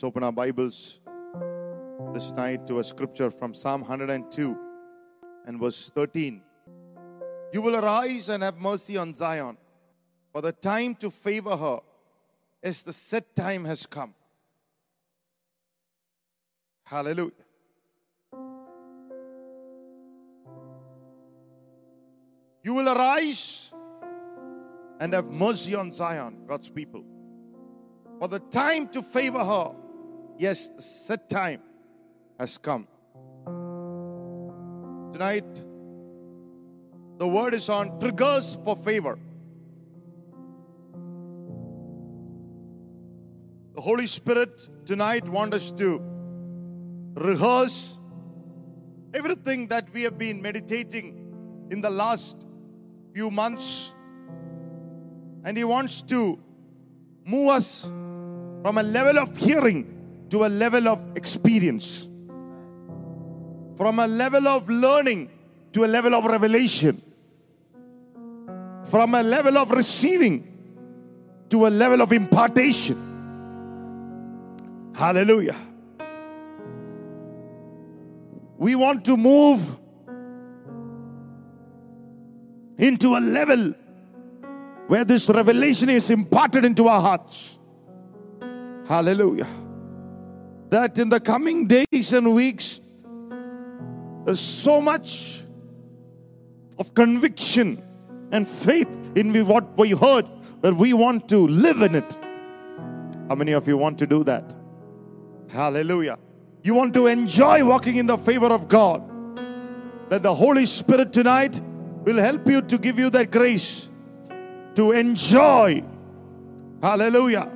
Let's open our Bibles this night to a scripture from Psalm 102 and verse 13. You will arise and have mercy on Zion, for the time to favor her, as the set time has come. Hallelujah. You will arise and have mercy on Zion, God's people. For the time to favor her, yes, the set time has come. Tonight, the word is on triggers for favor. The Holy Spirit tonight wants us to rehearse everything that we have been meditating in the last few months. And He wants to move us from a level of hearing to a level of experience, from a level of learning to a level of revelation, from a level of receiving to a level of impartation. Hallelujah. We want to move into a level where this revelation is imparted into our hearts. Hallelujah. That in the coming days and weeks, there's so much of conviction and faith in what we heard that we want to live in it. How many of you want to do that? Hallelujah. You want to enjoy walking in the favor of God. That the Holy Spirit tonight will help you to give you that grace to enjoy. Hallelujah.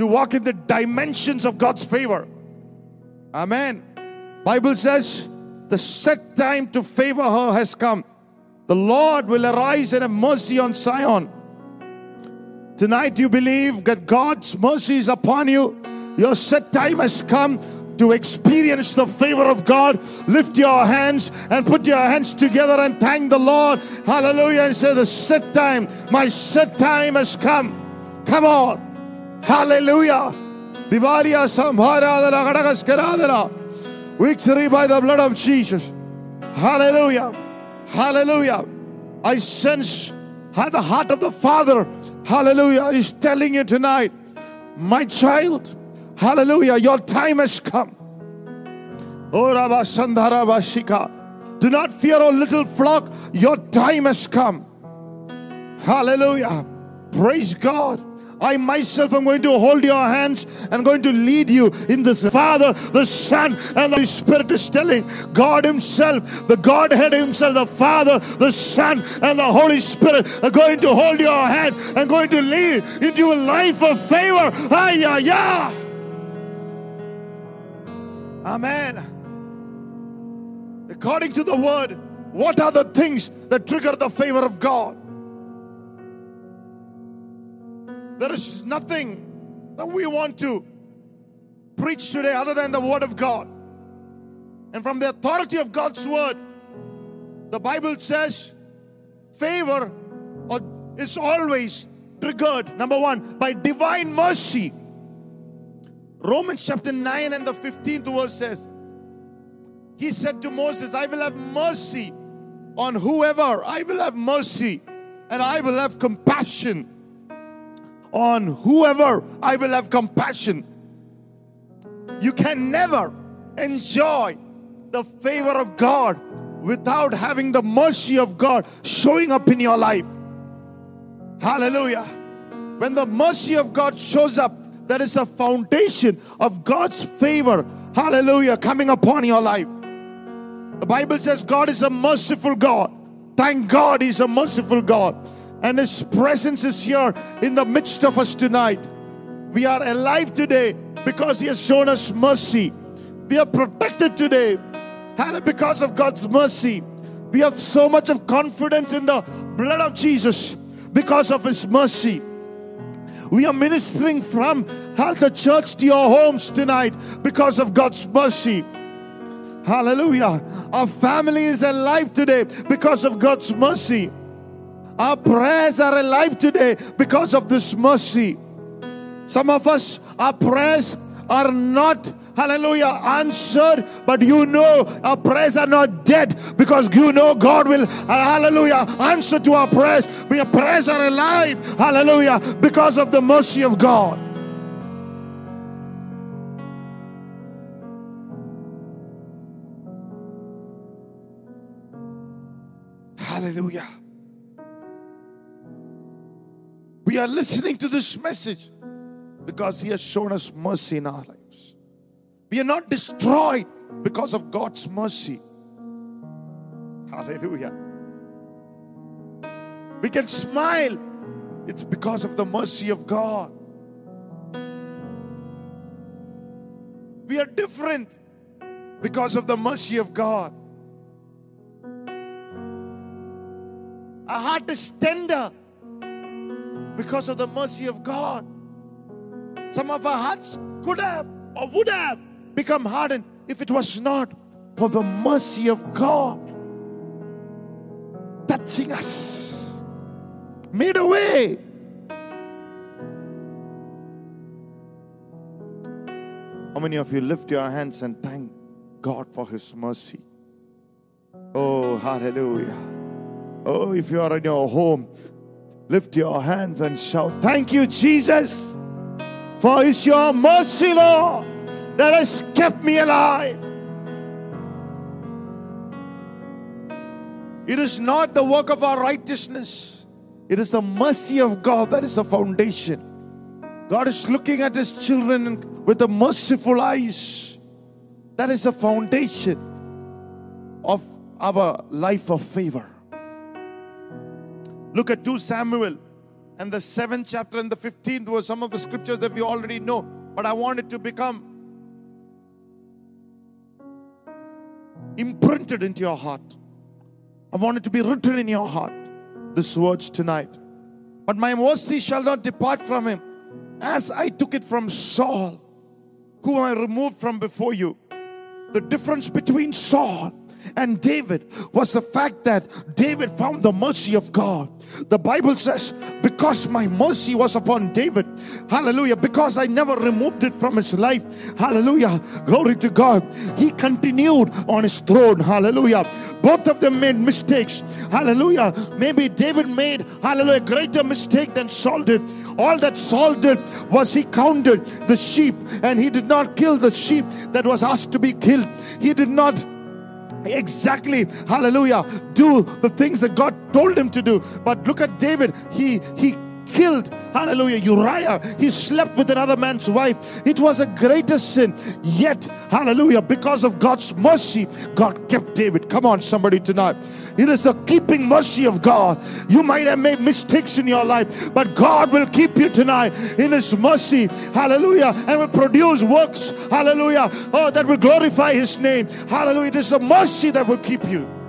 To walk in the dimensions of God's favor. Amen. Bible says the set time to favor her has come. The Lord will arise and have mercy on Zion. Tonight you believe that God's mercy is upon you. Your set time has come to experience the favor of God, lift your hands and put your hands together and thank the Lord. Hallelujah. And say, The set time, my set time has come. Come on. Hallelujah. Divaria Samharadana Gadagaskaradana. Victory by the blood of Jesus. Hallelujah. Hallelujah. I sense how the heart of the Father, hallelujah, is telling you tonight, my child, Hallelujah. Your time has come. Oh, Do not fear, O little flock. Your time has come. Hallelujah. Praise God. I myself am going to hold your hands and going to lead you in this. Father, the Son, and the Spirit is telling God Himself, the Godhead Himself, the Father, the Son, and the Holy Spirit are going to hold your hands and going to lead into a life of favor. Ay, ay, ay. Amen. According to the word, what are the things that trigger the favor of God? There is nothing that we want to preach today other than the word of God. And from the authority of God's word, the Bible says favor is always triggered, number one, by divine mercy Romans chapter 9 and the 15th verse says, He said to Moses, I will have mercy on whoever, I will have mercy, and I will have compassion on whoever I will have compassion. You can never enjoy the favor of God without having the mercy of God showing up in your life. Hallelujah. When the mercy of God shows up, that is the foundation of God's favor. Hallelujah. Coming upon your life. The Bible says God is a merciful God. Thank God He's a merciful God. And His presence is here in the midst of us tonight. We are alive today because He has shown us mercy. We are protected today because of God's mercy. We have so much of confidence in the blood of Jesus because of His mercy. We are ministering from the church to your homes tonight because of God's mercy. Hallelujah. Our family is alive today because of God's mercy. Our prayers are alive today because of this mercy. Some of us, our prayers are not, hallelujah, answered, but you know our prayers are not dead because you know God will, hallelujah, answer to our prayers. We, our prayers are alive, hallelujah, because of the mercy of God. Hallelujah. Are listening to this message because He has shown us mercy in our lives. We are not destroyed because of God's mercy. Hallelujah. We can smile, it's because of the mercy of God. We are different because of the mercy of God. Our heart is tender because of the mercy of God. Some of our hearts could have or would have become hardened if it was not for the mercy of God touching us, made a way. How many of you lift your hands and thank God for His mercy? Oh, hallelujah. Oh, if you are in your home, lift your hands and shout, Thank you, Jesus, for it's your mercy, Lord, that has kept me alive. It is not the work of our righteousness, it is the mercy of God that is the foundation. God is looking at His children with the merciful eyes. That is the foundation of our life of favor. Look at 2 Samuel and the seventh chapter and the 15th were some of the scriptures that we already know, but I want it to become imprinted into your heart. I want it to be written in your heart, this words tonight. But my mercy shall not depart from him, as I took it from Saul, whom I removed from before you. The difference between Saul and David was the fact that David found the mercy of God. The Bible says, because my mercy was upon David, hallelujah, because I never removed it from his life, hallelujah, glory to God. He continued on his throne, hallelujah. Both of them made mistakes, hallelujah. Maybe David made, hallelujah, greater mistake than Saul did. All that Saul did was he counted the sheep and he did not kill the sheep that was asked to be killed. He did not exactly. Hallelujah. Do the things that god told him to do. But look at david. He he killed, hallelujah, Uriah. He slept with another man's wife. It was a greater sin. Yet, hallelujah, because of God's mercy, God kept David. Come on, somebody tonight. It is the keeping mercy of God. You might have made mistakes in your life, but God will keep you tonight in His mercy. Hallelujah. And will produce works. Hallelujah. Oh, that will glorify His name. Hallelujah. It is a mercy that will keep you.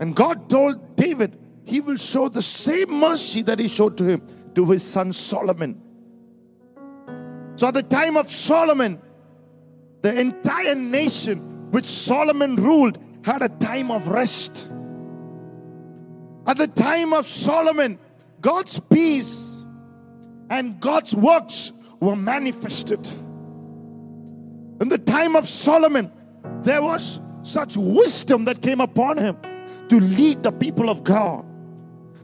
And God told David, He will show the same mercy that He showed to him, to his son Solomon. So at the time of Solomon, the entire nation which Solomon ruled had a time of rest. At the time of Solomon, God's peace and God's works were manifested. In the time of Solomon, there was such wisdom that came upon him to lead the people of God.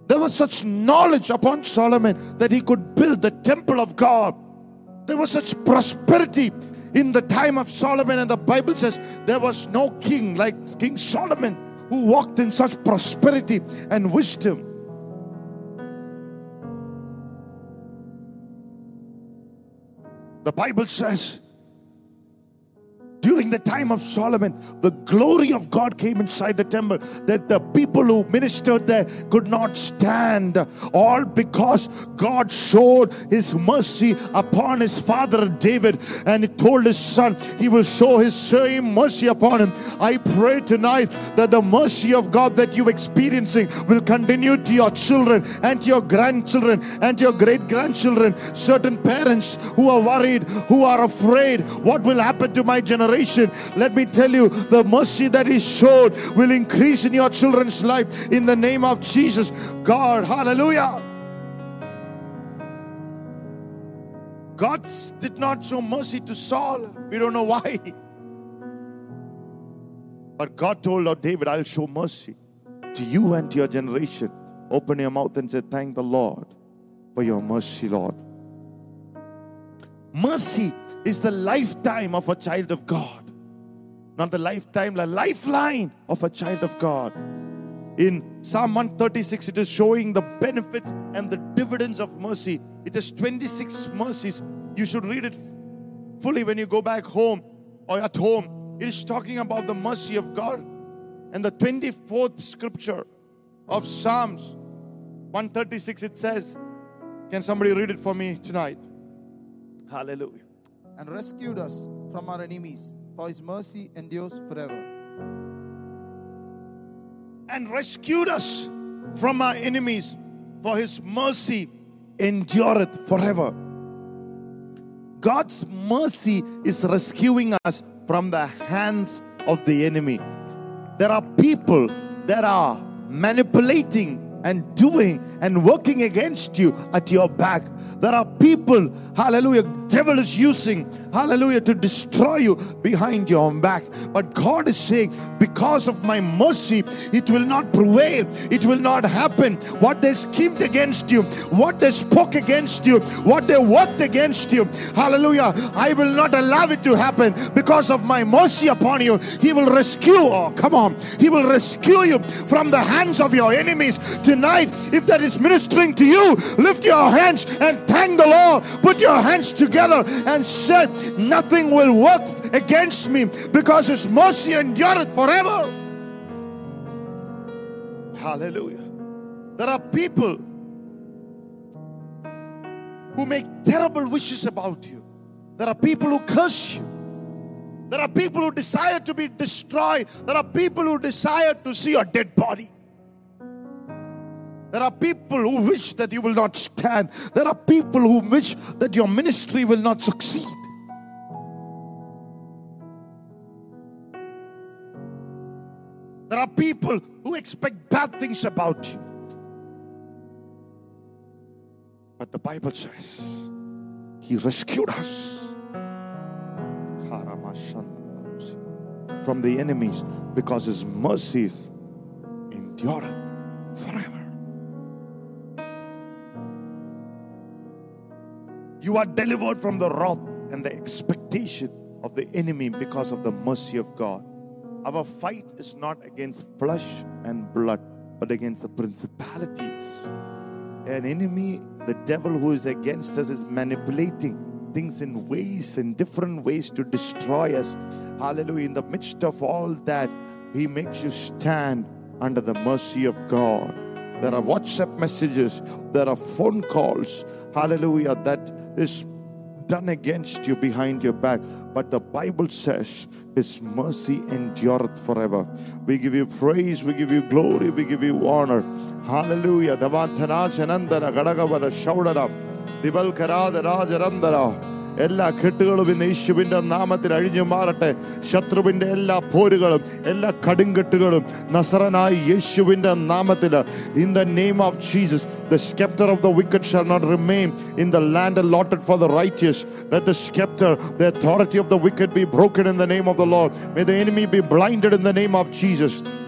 There was such knowledge upon Solomon that he could build the temple of God. There was such prosperity in the time of Solomon, and the Bible says there was no king like King Solomon who walked in such prosperity and wisdom. The Bible says during the time of Solomon, the glory of God came inside the temple that the people who ministered there could not stand. All because God showed his mercy upon his father David and he told his son he will show his same mercy upon him. I pray tonight that the mercy of God that you're experiencing will continue to your children and to your grandchildren and to your great grandchildren. Certain parents who are worried, who are afraid, what will happen to my generation? Generation. Let me tell you, the mercy that is showed will increase in your children's life in the name of Jesus. God, hallelujah. God did not show mercy to Saul. We don't know why. But God told Lord David, I'll show mercy to you and to your generation. Open your mouth and say, Thank the Lord for your mercy, Lord. Mercy is the lifetime of a child of God, not the lifetime, the lifeline of a child of God. In Psalm 136, it is showing the benefits and the dividends of mercy. It is 26 mercies. You should read it fully when you go back home or at home. It is talking about the mercy of God. And the 24th scripture of Psalms 136, it says, Can somebody read it for me tonight? Hallelujah. And rescued us from our enemies, for his mercy endures forever. and rescued us from our enemies, for his mercy endureth forever. God's mercy is rescuing us from the hands of the enemy. There are people that are manipulating and doing and working against you at your back. There are people, hallelujah, devil is using, hallelujah, to destroy you behind your own back. But God is saying, because of my mercy, it will not prevail, it will not happen. What they schemed against you, what they spoke against you, what they worked against you, hallelujah, I will not allow it to happen because of my mercy upon you. He will rescue, oh, come on, He will rescue you from the hands of your enemies. Tonight, if that is ministering to you, lift your hands and thank the Lord. Put your hands together and said, Nothing will work against me because His mercy endureth forever. Hallelujah. There are people who make terrible wishes about you. There are people who curse you. There are people who desire to be destroyed. There are people who desire to see your dead body. There are people who wish that you will not stand. There are people who wish that your ministry will not succeed. There are people who expect bad things about you. But the Bible says, He rescued us from the enemies because His mercies endureth forever. You are delivered from the wrath and the expectation of the enemy because of the mercy of God. Our fight is not against flesh and blood, but against the principalities. An enemy, the devil who is against us, is manipulating things in ways, in different ways to destroy us. Hallelujah. In the midst of all that, he makes you stand under the mercy of God. There are WhatsApp messages, there are phone calls, hallelujah, that is done against you behind your back. But the Bible says His mercy endureth forever. We give you praise, we give you glory, we give you honor. Hallelujah. Davantana Shanandara Gadagavara Shaudara Rajarandara എല്ലാ കെട്ടുകളും ഇന്ന് യേശുവിന്റെ നാമത്തിൽ അഴിഞ്ഞു മാറട്ടെ. ശത്രുവിന്റെ എല്ലാ പോരുകളും എല്ലാ കടുങ്കെട്ടുകളും നസറനായി യേശുവിന്റെ നാമത്തിൽ. In the name of Jesus the sceptre of the wicked shall not remain in the land allotted for the righteous the sceptre the authority of the wicked be broken in the name of the Lord may the enemy be blind in the name of Jesus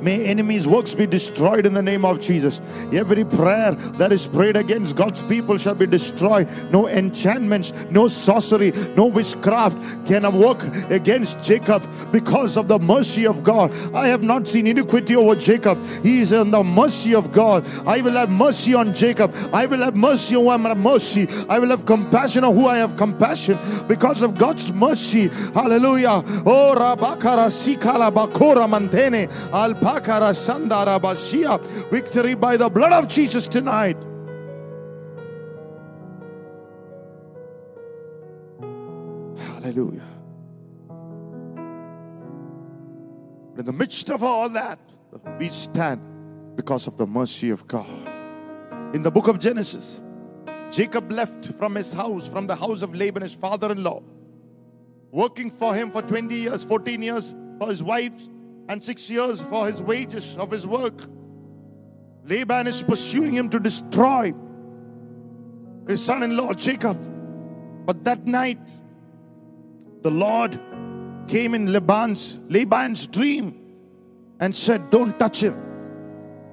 May enemies' works be destroyed in the name of Jesus. Every prayer that is prayed against God's people shall be destroyed. No enchantments, no sorcery, no witchcraft can work against Jacob because of the mercy of God. I have not seen iniquity over Jacob. He is in the mercy of God. I will have mercy on Jacob. I will have mercy on who I have mercy. I will have compassion on who I have compassion because of God's mercy. Hallelujah. Oh, Rabakara Sikala Bakora Mantene Bashia. Victory by the blood of Jesus tonight. Hallelujah. In the midst of all that, we stand because of the mercy of God. In the book of Genesis, Jacob left from his house, from the house of Laban, his father in law. working for him for 20 years, 14 years for his wife, and six years for his wages of his work. Laban is pursuing him to destroy his son in law Jacob. But that night, the Lord came in Laban's, Laban's dream and said, Don't touch him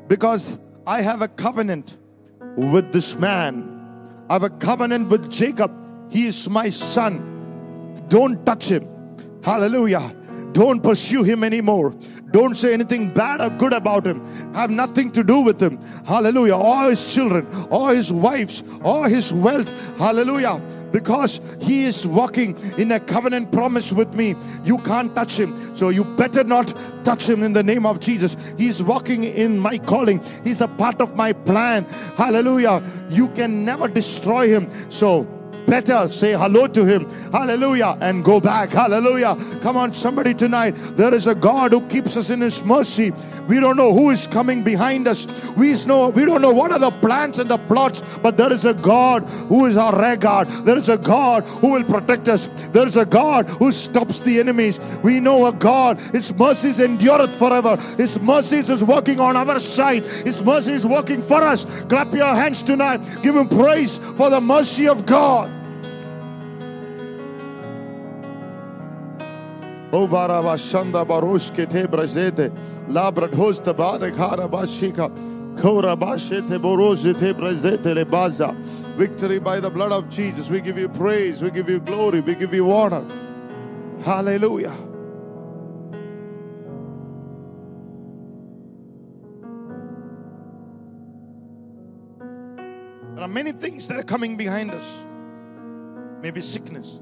because I have a covenant with this man. I have a covenant with Jacob. He is my son. Don't touch him. Hallelujah. Don't pursue him anymore. Don't say anything bad or good about him. Have nothing to do with him. Hallelujah. All his children, all his wives, all his wealth. Hallelujah. Because he is walking in a covenant promise with me. You can't touch him. So you better not touch him in the name of Jesus. He's walking in my calling. He's a part of my plan. Hallelujah. You can never destroy him. So better. Say hello to him. Hallelujah. And go back. Hallelujah. Come on somebody tonight. There is a god who keeps us in his mercy. We don't know who is coming behind us. We know we don't know what are the plans and the plots but there is a god who is our regard there is a god who will protect us. There is a god who stops the enemies. We know a god. His mercies endureth forever. His mercies is working on our side. His mercy is working for us. Clap your hands tonight. Give him praise for the mercy of god O baraba shanda barush ke te brazete labra hosta bare khara bashika kora bashete boroje te brazete le baza victory by the blood of Jesus we give you praise we give you glory we give you honor hallelujah There are many things that are coming behind us. Maybe sickness,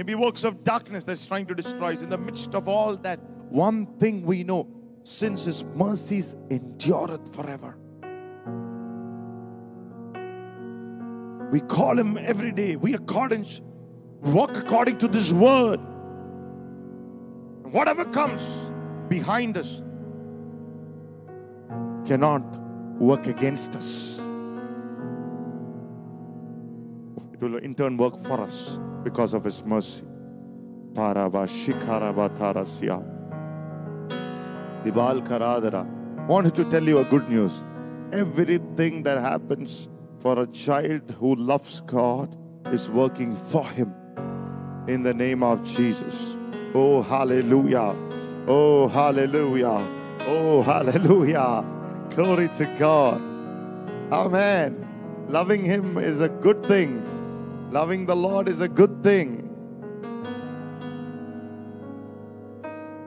maybe works of darkness that's trying to destroy us. In the midst of all that, one thing we know since his mercies endureth forever. We call him every day. We according, walk according to this word. Whatever comes behind us cannot work against us. It will in turn work for us because of his mercy. Dibal karadara. Wanted to tell you a good news. Everything that happens for a child who loves God is working for him in the name of Jesus. Oh, hallelujah. Oh, hallelujah. Oh, hallelujah. Glory to God. Amen. Loving Him is a good thing. Loving the Lord is a good thing.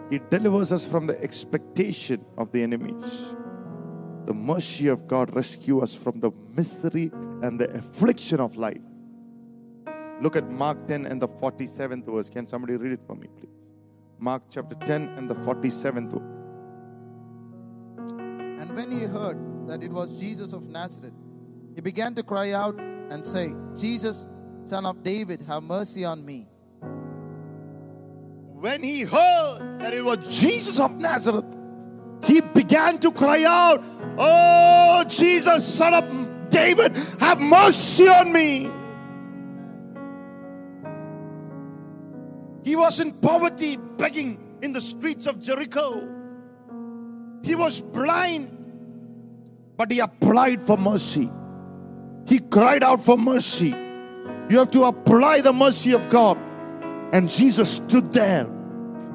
He delivers us from the expectation of the enemies. The mercy of God rescue us from the misery and the affliction of life. Look at Mark 10 and the 47th verse. Can somebody read it for me, please? Mark chapter 10 and the 47th verse. And when he heard that it was Jesus of Nazareth, he began to cry out and say, Jesus, son of David, have mercy on me. When he heard that it was Jesus of Nazareth, he began to cry out, Oh, Jesus, son of David, have mercy on me. He was in poverty, begging in the streets of Jericho. He was blind, but he applied for mercy. He cried out for mercy. You have to apply the mercy of God. And Jesus stood there.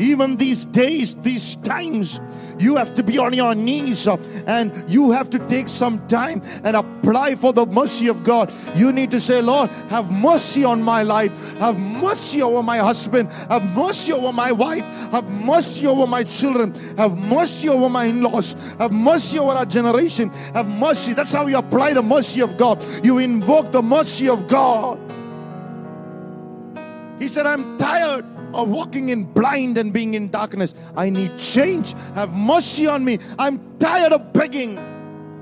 Even these days, these times, you have to be on your knees uh, and you have to take some time and apply for the mercy of God. You need to say, Lord, have mercy on my life, have mercy over my husband, have mercy over my wife, have mercy over my children, have mercy over my in laws, have mercy over our generation, have mercy. That's how you apply the mercy of God. You invoke the mercy of God. He said, I'm tired of walking in blind and being in darkness. I need change. Have mercy on me. I'm tired of begging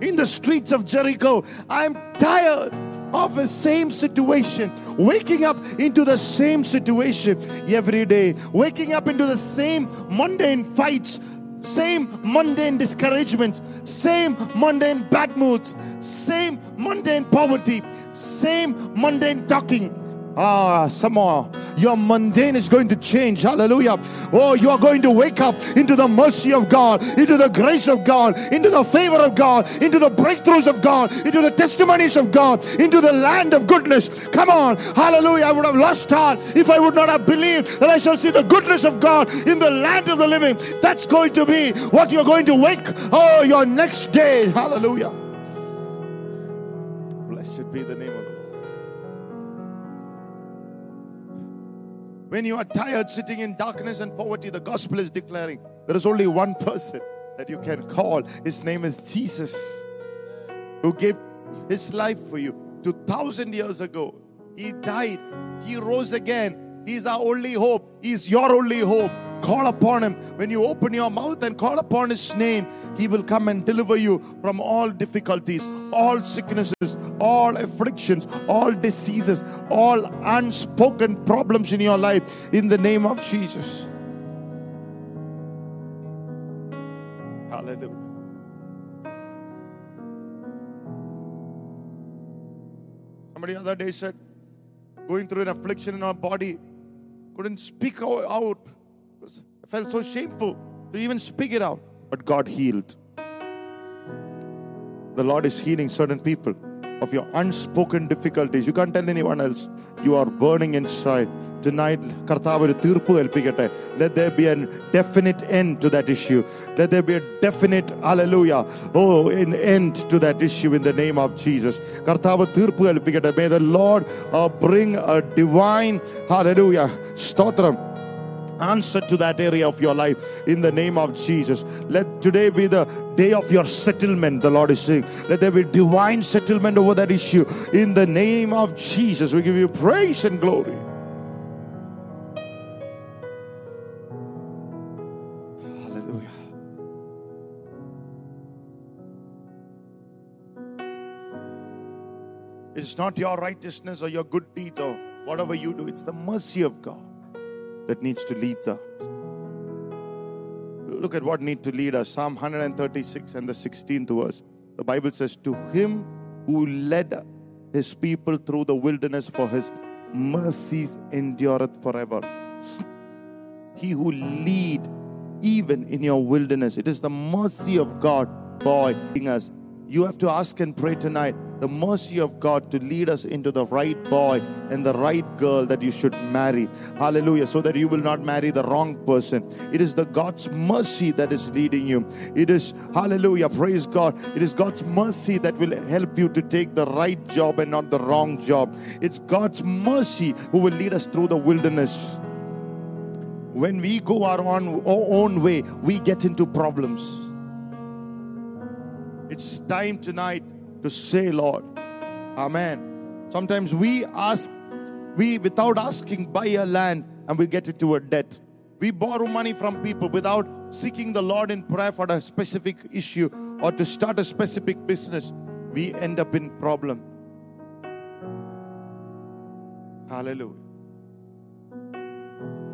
in the streets of Jericho. I'm tired of the same situation, waking up into the same situation every day, waking up into the same mundane fights, same mundane discouragements, same mundane bad moods, same mundane poverty, same mundane talking Ah, some more. Your mundane is going to change. Hallelujah. Oh, you are going to wake up into the mercy of God, into the grace of God, into the favor of God, into the breakthroughs of God, into the testimonies of God, into the land of goodness. Come on. Hallelujah. I would have lost heart if I would not have believed that I shall see the goodness of God in the land of the living. That's going to be what you're going to wake. Oh, your next day. Hallelujah. Blessed be the name of When you are tired sitting in darkness and poverty, the gospel is declaring there is only one person that you can call. His name is Jesus, who gave his life for you 2000 years ago. He died, he rose again. He's our only hope, he's your only hope. Call upon him. When you open your mouth and call upon his name, he will come and deliver you from all difficulties, all sicknesses, all afflictions, all diseases, all unspoken problems in your life in the name of Jesus. Hallelujah. Somebody the other day said, going through an affliction in our body, couldn't speak out because I felt so shameful to even speak it out. But God healed. The Lord is healing certain people of your unspoken difficulties. You can't tell anyone else. You are burning inside. Tonight, കർത്താവ് ഒരു തീർപ്പ് കൽപ്പിക്കട്ടെ Let there be a definite end to that issue. Let there be a definite, hallelujah, oh, an end to that issue in the name of Jesus. കർത്താവ് തീർപ്പ് കൽപ്പിക്കട്ടെ May the Lord uh, bring a divine, hallelujah, സ്തോത്രം answer to that area of your life in the name of Jesus. Let today be the day of your settlement, the Lord is saying. Let there be divine settlement over that issue in the name of Jesus. We give you praise and glory. Hallelujah. It's not your righteousness or your good deeds or whatever you do, it's the mercy of God that needs to lead us. Look at what need to lead us. Psalm 136 and the 16th verse. The Bible says, To him who led his people through the wilderness, for his mercies endureth forever. He who lead even in your wilderness. It is the mercy of God, boy, us. You have to ask and pray tonight the mercy of God to lead us into the right boy and the right girl that you should marry. Hallelujah. So that you will not marry the wrong person. It is the God's mercy that is leading you. It is, hallelujah, praise God. It is God's mercy that will help you to take the right job and not the wrong job. It's God's mercy who will lead us through the wilderness when we go our own, our own way, we get into problems. It's time tonight to say, Lord, Amen. Sometimes we ask, we without asking, buy a land and we get into a debt. We borrow money from people without seeking the Lord in prayer for a specific issue or to start a specific business. We end up in problem. Hallelujah.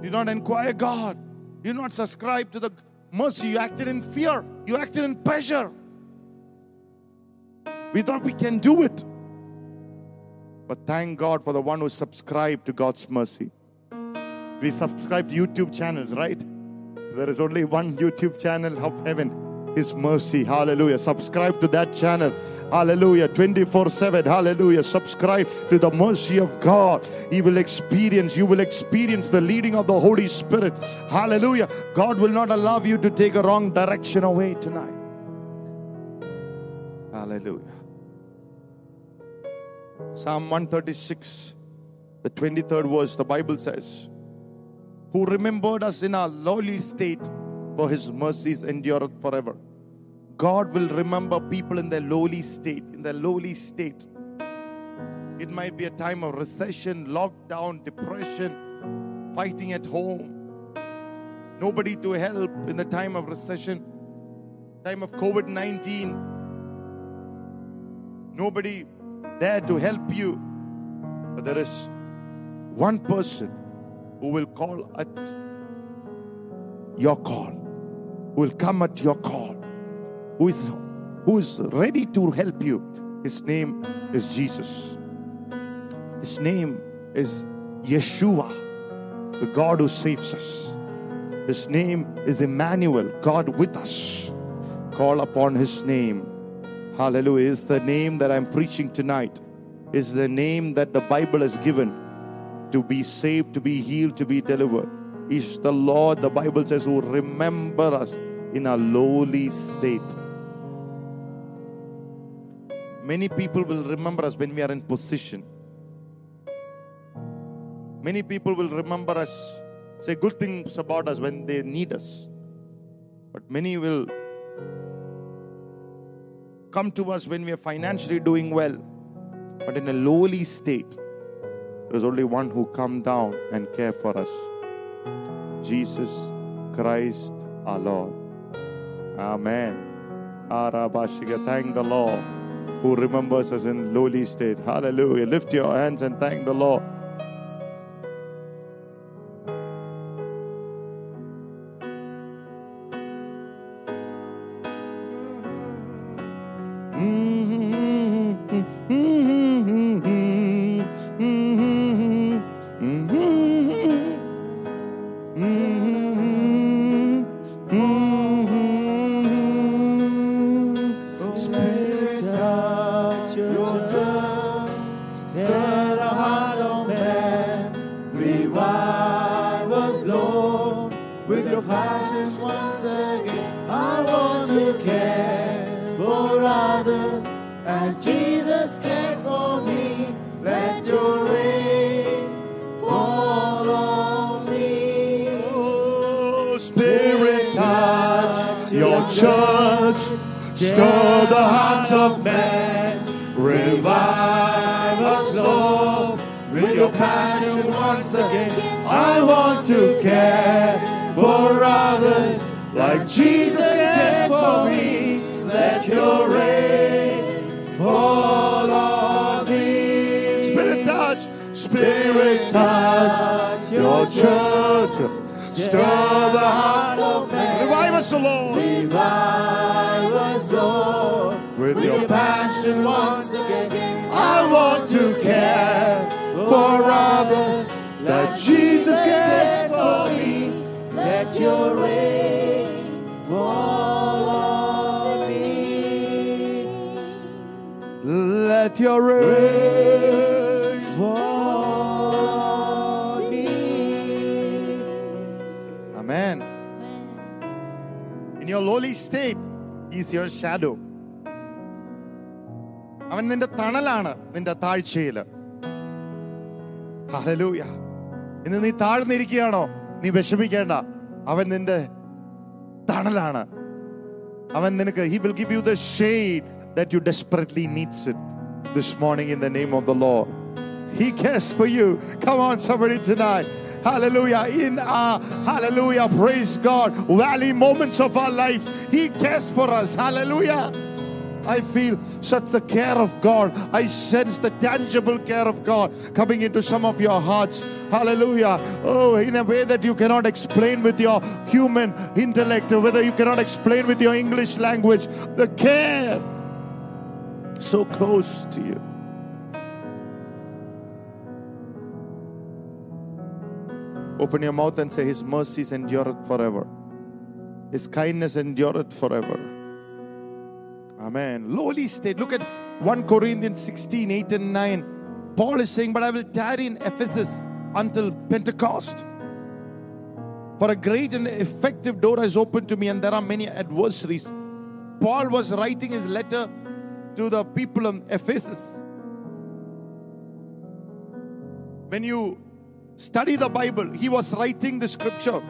You not inquire God. You not subscribe to the mercy. You acted in fear. You acted in pleasure. We thought we can do it. But thank God for the one who subscribed to God's mercy. We subscribe to YouTube channels, right? There is only one YouTube channel of heaven. His mercy. Hallelujah. Subscribe to that channel. Hallelujah. 24 7. Hallelujah. Subscribe to the mercy of God. You will experience, you will experience the leading of the Holy Spirit. Hallelujah. God will not allow you to take a wrong direction away tonight. Hallelujah. Psalm 136, the 23rd verse, the Bible says, Who remembered us in our lowly state, for his mercies endureth forever. God will remember people in their lowly state, in their lowly state. It might be a time of recession, lockdown, depression, fighting at home, nobody to help in the time of recession, time of COVID 19. Nobody there to help you. But there is one person who will call at your call, who will come at your call, who is who is ready to help you. His name is Jesus. His name is Yeshua, the God who saves us. His name is Emmanuel, God with us. Call upon His name. Hallelujah. Is the name that I'm preaching tonight. Is the name that the Bible has given to be saved, to be healed, to be delivered. Is the Lord, the Bible says, who remember us in a lowly state. Many people will remember us when we are in position. Many people will remember us, say good things about us when they need us. But many will come to us when we are financially doing well. But in a lowly state, there's only one who come down and care for us. Jesus Christ our Lord. Amen. Thank the Lord who remembers us in lowly state. Hallelujah. Lift your hands and thank the Lord. He's your shadow. അവൻ നിന്റെ തണലാണ് നിന്റെ താഴ്ചയില് hallelujah ഇന്ന് നീ താഴ്ന്നിരിക്കുകയാണോ നീ വിഷമിക്കേണ്ട അവൻ നിന്റെ തണലാണ് അവൻ നിനക്ക് he will give you the shade that you desperately needs it this morning in the name of the Lord he cares for you. Come on, somebody tonight. Hallelujah. In our hallelujah, praise God, valley moments of our lives, He cares for us. Hallelujah. I feel such the care of God. I sense the tangible care of God coming into some of your hearts. Hallelujah. Oh, in a way that you cannot explain with your human intellect, whether you cannot explain with your English language. The care so close to you. Open your mouth and say, His mercies endureth forever. His kindness endureth forever. Amen. Lowly state. Look at 1 Corinthians 16, 8 and 9. Paul is saying, But I will tarry in Ephesus until Pentecost. For a great and effective door is opened to me, and there are many adversaries. Paul was writing his letter to the people of Ephesus. When you study the Bible, he was writing the scripture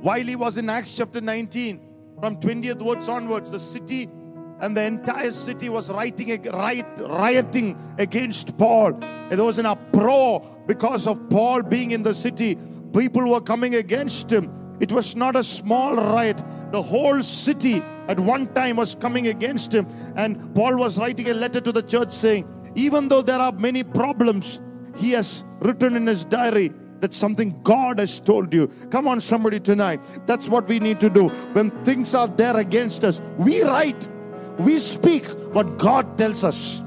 while he was in Acts chapter 19, from 20th words onwards, the city and the entire city was writing, a riot, rioting against Paul. There was an uproar because of Paul being in the city. People were coming against him. It was not a small riot. The whole city at one time was coming against him. And Paul was writing a letter to the church saying, even though there are many problems, he has written in his diary that's something God has told you. Come on, somebody tonight. That's what we need to do. When things are there against us, we write, we speak what God tells us.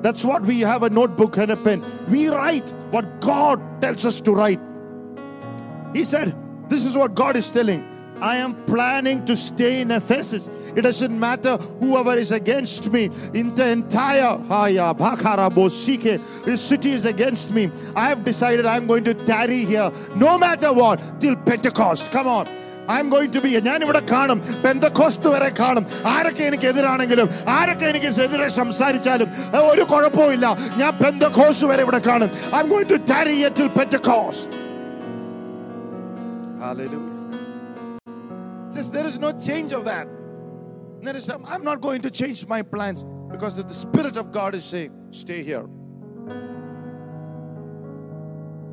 That's what we have a notebook and a pen. We write what God tells us to write. He said, This is what God is telling. I am planning to stay in Ephesus. It doesn't matter whoever is against me. In the entire Haya, Bhakara, Bosike, this city is against me. I have decided I'm going to tarry here no matter what till Pentecost. Come on. I'm going to be ഞാൻ ഇവിടെ കാണും പെന്തക്കോസ്ത് വരെ കാണും ആരൊക്കെ എനിക്ക് എതിരാണെങ്കിലും ആരൊക്കെ എനിക്ക് എതിരെ സംസാരിച്ചാലും ഏ, ഒരു കുഴപ്പമില്ല ഞാൻ പെന്തക്കോസ് വരെ ഇവിടെ കാണും I'm going to tarry here till Pentecost. Hallelujah. Says there is no change of that. There is some, I'm not going to change my plans because the Spirit of God is saying, stay here.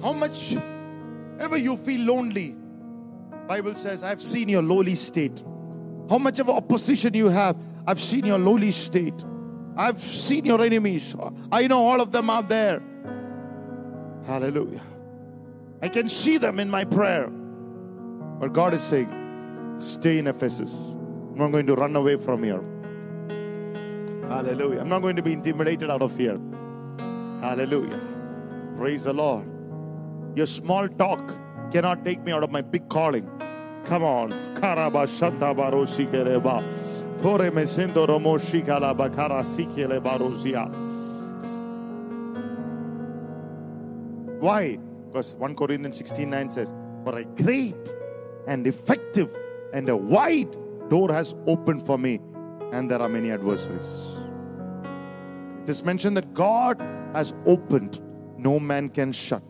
How much ever you feel lonely, Bible says, I've seen your lowly state. How much of opposition you have, I've seen your lowly state. I've seen your enemies. I know all of them are there. Hallelujah. I can see them in my prayer. But God is saying, stay in Ephesus. Not going to run away from here. Hallelujah. I'm not going to be intimidated out of here. Hallelujah. Praise the Lord. Your small talk cannot take me out of my big calling. Come on. Karaba shanta barosi kereba. Tore romoshi kalaba barosia. Why? Because 1 Corinthians 16 9 says, For a great and effective and a wide door has opened for me, and there are many adversaries. It is mentioned that God has opened, no man can shut.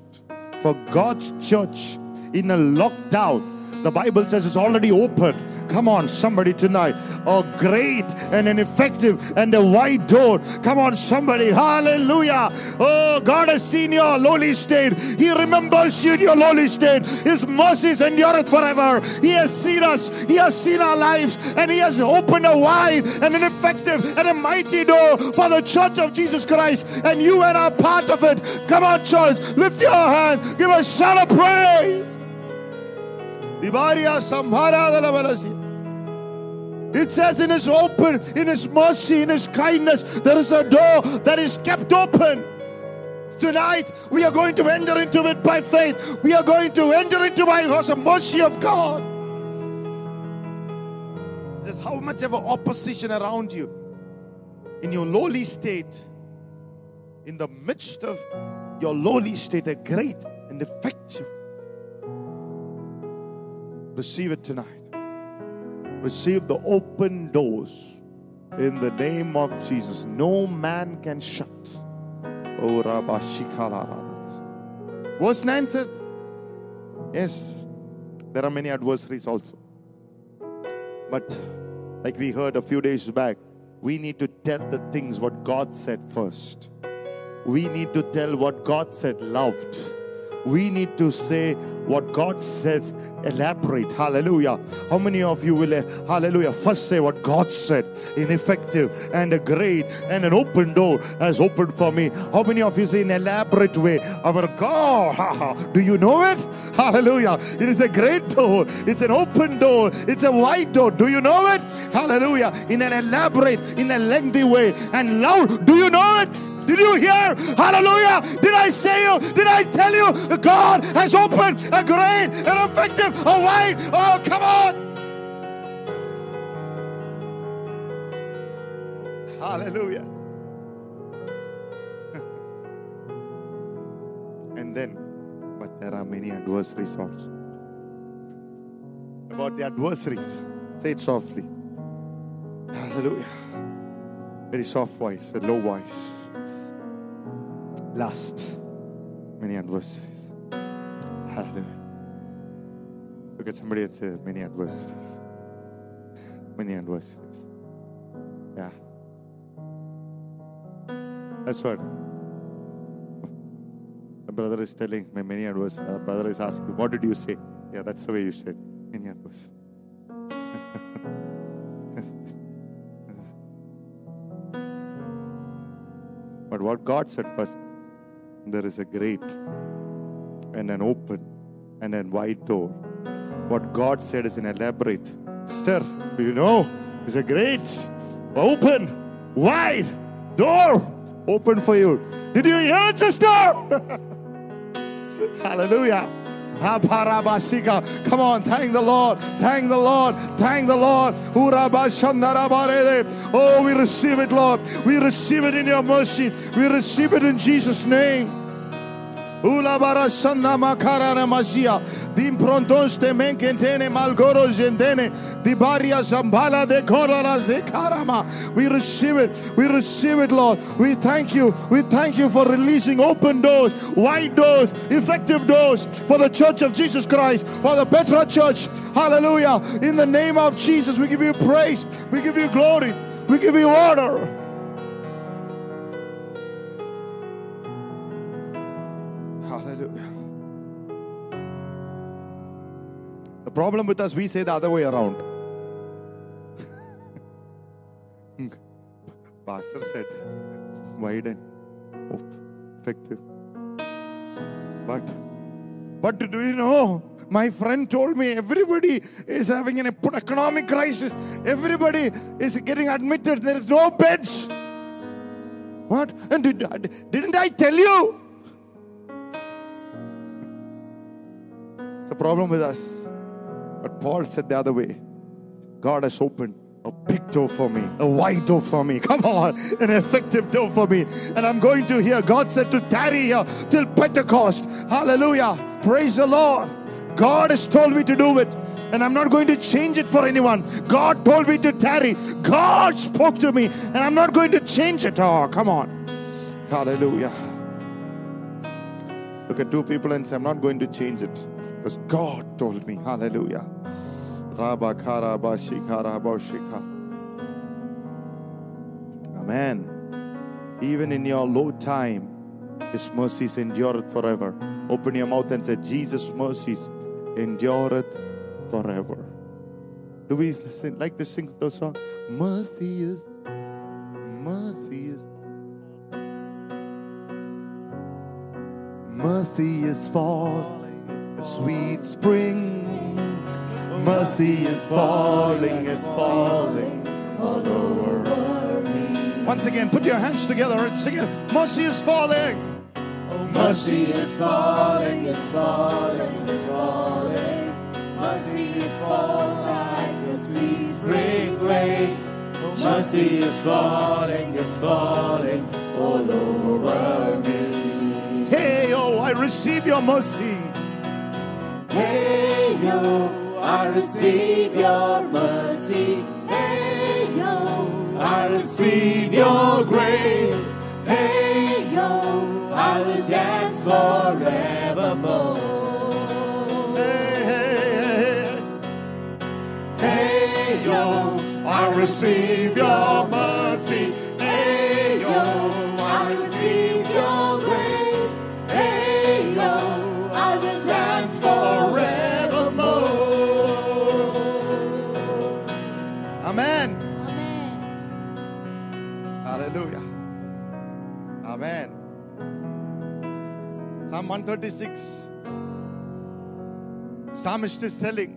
For God's church in a lockdown, the Bible says it's already open. Come on, somebody tonight. A great and an effective and a wide door. Come on, somebody. Hallelujah. Oh, God has seen your lowly state. He remembers you in your lowly state. His mercies endureth forever. He has seen us. He has seen our lives. And He has opened a wide and an effective and a mighty door for the church of Jesus Christ. And you and are part of it. Come on, church. Lift your hand. Give a shout of praise. Vivaria Samhara de la Valencia. It says in His open, in His mercy, in His kindness, there is a door that is kept open. Tonight, we are going to enter into it by faith. We are going to enter into by the mercy of God. There's how much ever opposition around you in your lowly state, in the midst of your lowly state, a great and effective Receive it tonight. Receive the open doors in the name of Jesus. No man can shut. Oh. Verse 9 says, Yes, there are many adversaries also. But like we heard a few days back, we need to tell the things what God said first. We need to tell what God said loved we need to say what God said, elaborate. Hallelujah. How many of you will, uh, hallelujah, first say what God said, ineffective and a great and an open door has opened for me? How many of you say in elaborate way, our God, do you know it? Hallelujah. It is a great door, it's an open door, it's a wide door. Do you know it? Hallelujah. In an elaborate, in a lengthy way and loud. Do you know it? Did you hear? Hallelujah. Did I say you? Did I tell you? God has opened a great and effective, a wide. Oh, come on. Hallelujah. and then, but there are many adversaries also. About the adversaries, say it softly. Hallelujah. Very soft voice, a low voice last many adversities. Hallelujah. Look at somebody and say, many adversities. Many adversities. Yeah. That's what the brother is telling me many adversities. The uh, brother is asking, what did you say? Yeah, that's the way you said. Many adversities. but what God said first, there is a great and an open and a wide door. What God said is an elaborate. Stir, you know? It's a great, open, wide door. open for you. Did you hear it, sister? Hallelujah. Come on, thank the Lord, thank the Lord, thank the Lord. Oh, we receive it, Lord. We receive it in your mercy. We receive it in Jesus' name. Ulabara sanda makarana masia. Dim prontos te menkentene malgoro zendene. Di baria zambala de koralas de karama. We receive it. We receive it, Lord. We thank you. We thank you for releasing open doors, wide doors, effective doors for the church of Jesus Christ, for the Petra church. Hallelujah. In the name of Jesus, we give you praise. We give you glory. We give you honor. Problem with us, we say the other way around. Pastor said, widen, effective. But, but do you know? My friend told me everybody is having an economic crisis. Everybody is getting admitted. There is no beds. What? And did, didn't I tell you? It's a problem with us. But Paul said the other way God has opened a big door for me, a wide door for me. Come on, an effective door for me. And I'm going to hear God said to tarry here till Pentecost. Hallelujah. Praise the Lord. God has told me to do it. And I'm not going to change it for anyone. God told me to tarry. God spoke to me, and I'm not going to change it. Oh, come on. Hallelujah. Look at two people and say, I'm not going to change it because God told me. Hallelujah. Amen. Even in your low time, His mercies endureth forever. Open your mouth and say, Jesus' mercies endureth forever. Do we sing, like to sing the song? Mercy is, mercy is Mercy is falling, a sweet spring. Mercy is falling, is falling all over me. Once again, put your hands together and sing it. Mercy is falling. Oh, mercy is falling, is falling, is falling. Mercy is falling like the sweet spring rain. Mercy is falling, is falling all over me. Hey, oh, I receive your mercy. Hey yo, I receive your mercy. Hey yo, I receive your grace. Hey yo, I will dance forevermore. Hey, yo, I receive your mercy. Psalm 136. Psalmist is telling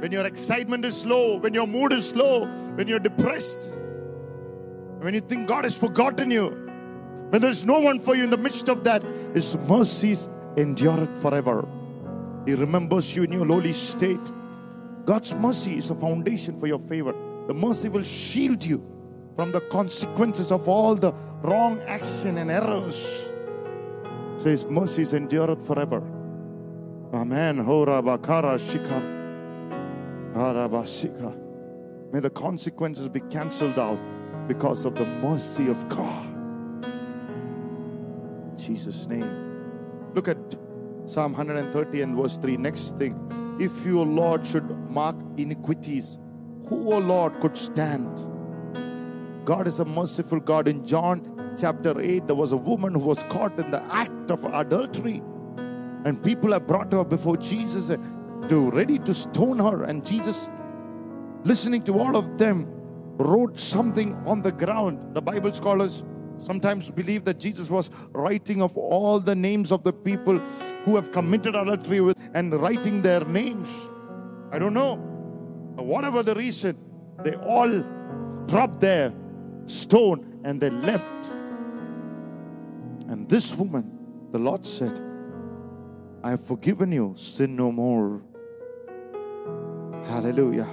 when your excitement is low, when your mood is low, when you're depressed, when you think God has forgotten you, when there's no one for you in the midst of that, His mercies endureth forever. He remembers you in your lowly state. God's mercy is a foundation for your favor. The mercy will shield you from the consequences of all the wrong action and errors. So His mercies endureth forever. Amen. May the consequences be cancelled out because of the mercy of God. In Jesus' name. Look at Psalm 130 and verse 3. Next thing. If you, O Lord, should mark iniquities, who, O Lord, could stand? God is a merciful God. In John chapter 8, there was a woman who was caught in the act of adultery. And people have brought her before Jesus to ready to stone her. And Jesus, listening to all of them, wrote something on the ground. The Bible scholars sometimes believe that Jesus was writing of all the names of the people who have committed adultery with and writing their names. I don't know. But whatever the reason, they all dropped their stone and they left. And this woman, the Lord said, I have forgiven you, sin no more. Hallelujah.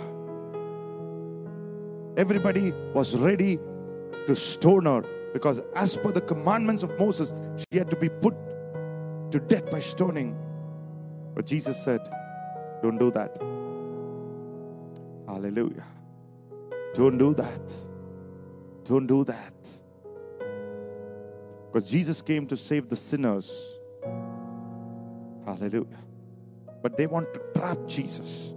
Everybody was ready to stone her because, as per the commandments of Moses, she had to be put to death by stoning. But Jesus said, Don't do that. Hallelujah. Don't do that. Don't do that. Because Jesus came to save the sinners. Hallelujah. But they want to trap Jesus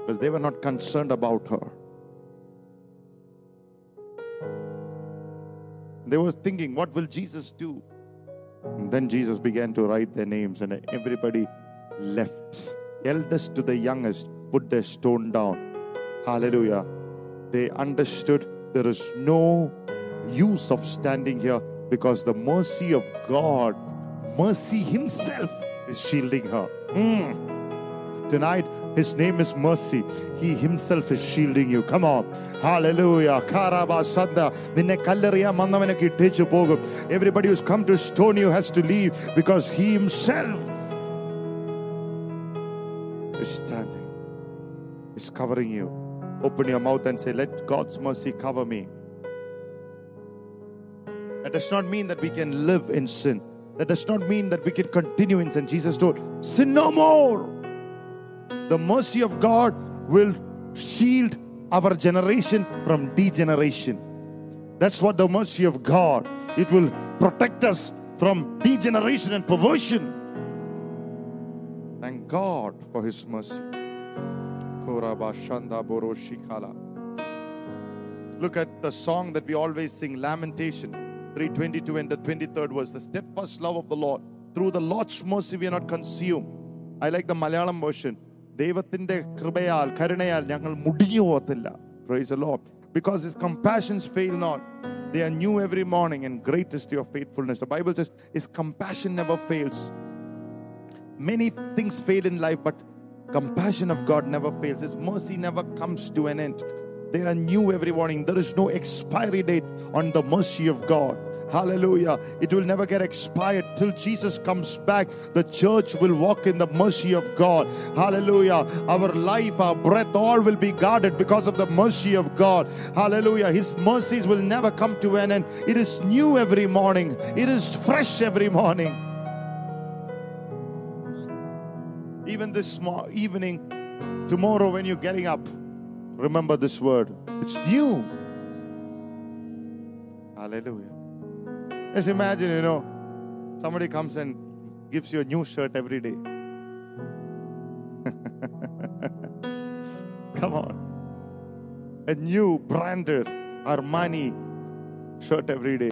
because they were not concerned about her. They were thinking, what will Jesus do? And then Jesus began to write their names, and everybody left. Eldest to the youngest put their stone down. Hallelujah. They understood there is no use of standing here because the mercy of God, mercy Himself, is shielding her. Mm. Tonight, His name is mercy. He Himself is shielding you. Come on. Hallelujah. Everybody who's come to stone you has to leave because He Himself is standing, is covering you. Open your mouth and say, Let God's mercy cover me. That does not mean that we can live in sin. That does not mean that we can continue in sin. Jesus told, Sin no more. The mercy of God will shield our generation from degeneration. That's what the mercy of God. It will protect us from degeneration and perversion. Thank God for His mercy. Look at the song that we always sing, Lamentation 322 and the 23rd verse. The steadfast love of the Lord. Through the Lord's mercy, we are not consumed. I like the Malayalam version. ദൈവത്തിന്റെ കൃപയാൽ കരുണയാൽ ഞങ്ങൾ മുടിഞ്ഞു പോകത്തില്ല price load because his compassions fail not they are new every morning and great is your faithfulness the bible says his compassion never fails many things fail in life but compassion of god never fails his mercy never comes to an end they are new every morning there is no expiry date on the mercy of god Hallelujah. It will never get expired till Jesus comes back. The church will walk in the mercy of God. Hallelujah. Our life, our breath, all will be guarded because of the mercy of God. Hallelujah. His mercies will never come to an end. It is new every morning, it is fresh every morning. Even this mo- evening, tomorrow, when you're getting up, remember this word. It's new. Hallelujah. Just imagine, you know, somebody comes and gives you a new shirt every day. Come on. A new branded Armani shirt every day.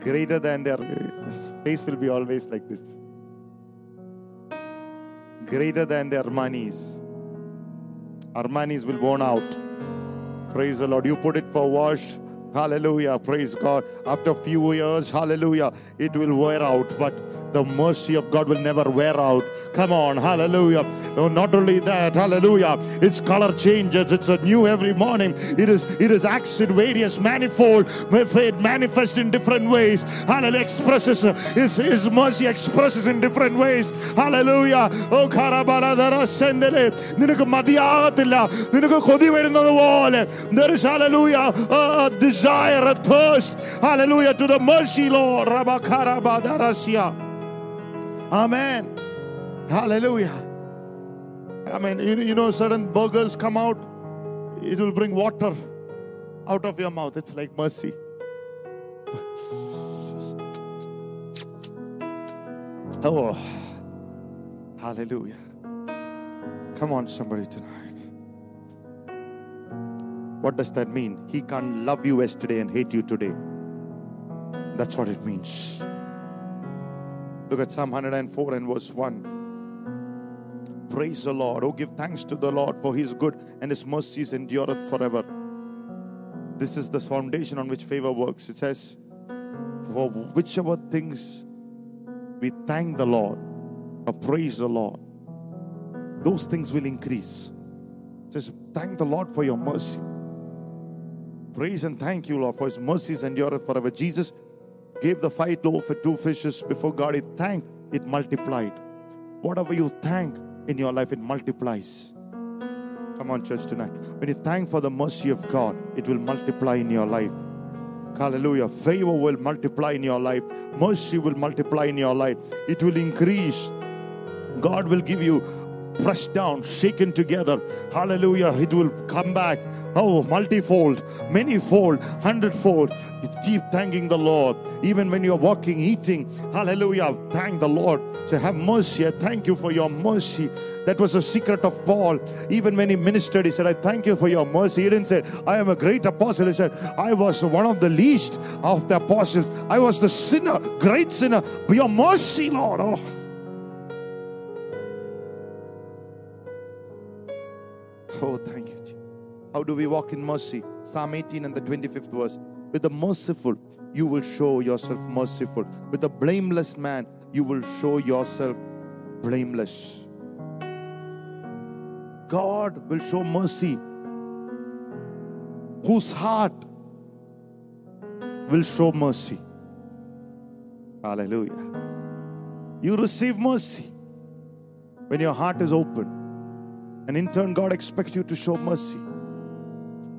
Greater than their face will be always like this. Greater than the Armanis. Armanis will worn out. Praise the Lord. You put it for wash. Hallelujah. Praise God. After a few years, hallelujah, it will wear out. But the mercy of God will never wear out. Come on. Hallelujah. No, not only that, hallelujah. Its color changes. It's a new every morning. It is it is acts in various manifold. It manifests in different ways. Hallelujah. Expresses his, his mercy expresses in different ways. Hallelujah. Oh Karabaladara Sendele. നിനക്ക് മതിയാകത്തില്ല നിനക്ക് കൊതി വരുന്നത് പോലെ there is hallelujah a, a desire thirst. Hallelujah. To the mercy Lord. Amen. Hallelujah. I mean you, you know certain burgers come out it will bring water out of your mouth. It's like mercy. Oh hallelujah. Come on somebody tonight what does that mean? He can't love you yesterday and hate you today. That's what it means. Look at Psalm 104 and verse 1. Praise the Lord. Oh, give thanks to the Lord for his good and his mercies endureth forever. This is the foundation on which favor works. It says, For whichever things we thank the Lord or praise the Lord, those things will increase. It says, Thank the Lord for your mercy. Praise and thank you, Lord, for His mercies endureth forever. Jesus gave the five loaves and two fishes before God, he thanked, it multiplied. Whatever you thank in your life, it multiplies. Come on, church, tonight. When you thank for the mercy of God, it will multiply in your life. Hallelujah. Favor will multiply in your life, mercy will multiply in your life, it will increase. God will give you pressed down, shaken together. Hallelujah. It will come back. Oh, multifold, manyfold, hundredfold. Keep thanking the Lord. Even when you're walking, eating. Hallelujah. Thank the Lord. Say, have mercy. I thank you for your mercy. That was a secret of Paul. Even when he ministered, he said, I thank you for your mercy. He didn't say, I am a great apostle. He said, I was one of the least of the apostles. I was the sinner, great sinner. Your mercy, Lord. Oh. Oh, thank you. Jesus. How do we walk in mercy? Psalm 18 and the 25th verse. With the merciful, you will show yourself merciful. With the blameless man, you will show yourself blameless. God will show mercy. Whose heart will show mercy? Hallelujah. You receive mercy when your heart is open. And in turn, God expects you to show mercy.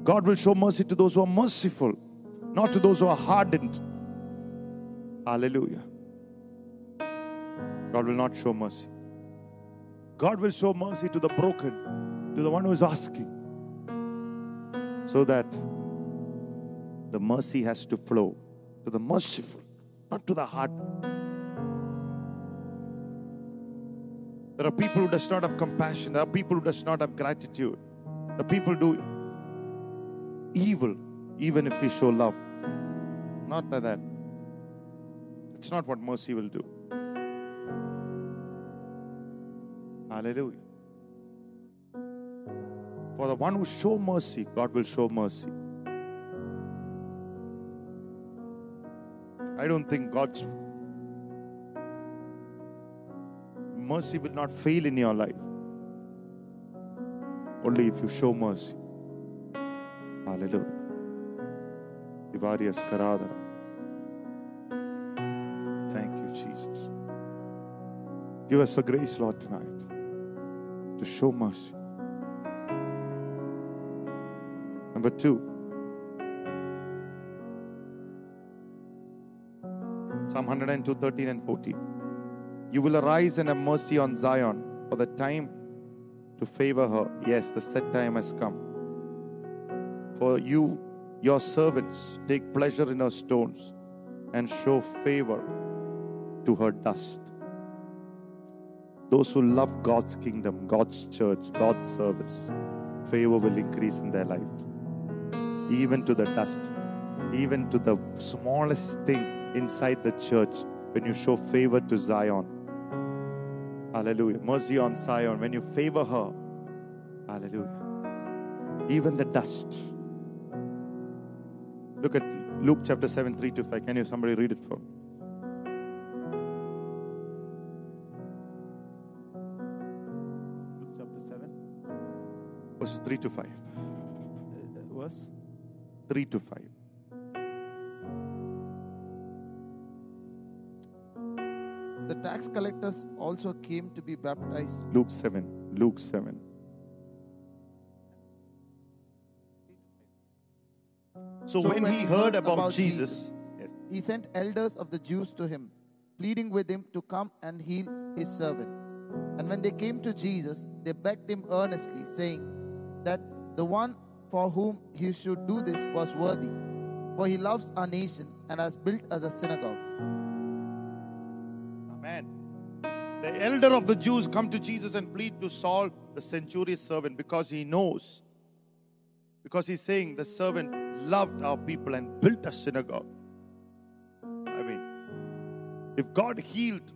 God will show mercy to those who are merciful, not to those who are hardened. Hallelujah. God will not show mercy. God will show mercy to the broken, to the one who is asking, so that the mercy has to flow to the merciful, not to the hard. There are people who does not have compassion. There are people who does not have gratitude. The people do evil even if we show love. Not like that. It's not what mercy will do. Hallelujah. For the one who show mercy, God will show mercy. I don't think God's mercy will not fail in your life. Only if you show mercy. Hallelujah. Thank you, Jesus. Give us the grace, Lord, tonight to show mercy. Number two, Psalm 102, 13 and 14. You will arise and have mercy on Zion, for the time to favor her. Yes, the set time has come. For you, your servants, take pleasure in her stones and show favor to her dust. Those who love God's kingdom, God's church, God's service, favor will increase in their life. Even to the dust, even to the smallest thing inside the church, when you show favor to Zion. Hallelujah. Mercy on Zion. When you favor her, hallelujah. Even the dust. Look at Luke chapter 7, 3 to 5. Can you somebody read it for me? Luke chapter 7, Verses 3 to 5. uh, verse 3 to 5. The tax collectors also came to be baptized. Luke 7. Luke 7. So, So when, when he he heard heard about, about Jesus, yes, He sent elders of the Jews to him, pleading with him to come and heal his servant. And when they came to Jesus, they begged him earnestly, saying that the one for whom he should do this was worthy, for he loves our nation and has built us a synagogue. Amen. The elder of the Jews come to Jesus and plead to Saul, the centurion's servant, because he knows. Because he's saying the servant loved our people and built a synagogue. I mean, if God healed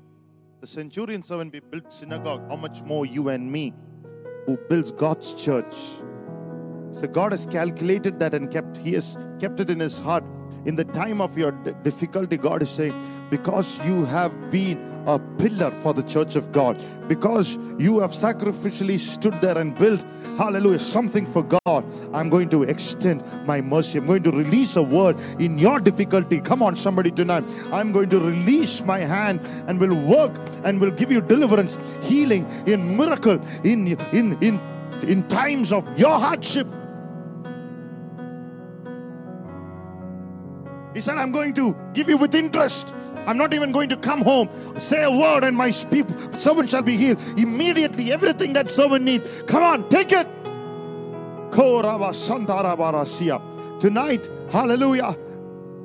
the centurion servant, we built synagogue, how much more you and me who builds God's church? So God has calculated that and kept He has kept it in His heart. In the time of your difficulty, God is saying, because you have been a pillar for the church of God, because you have sacrificially stood there and built, hallelujah, something for God, I'm going to extend my mercy. I'm going to release a word in your difficulty. Come on, somebody tonight. I'm going to release my hand and will work and will give you deliverance, healing, in miracle, in in in in times of your hardship. He said, I'm going to give you with interest. I'm not even going to come home, say a word, and my servant shall be healed. Immediately, everything that servant needs. Come on, take it. Tonight, hallelujah,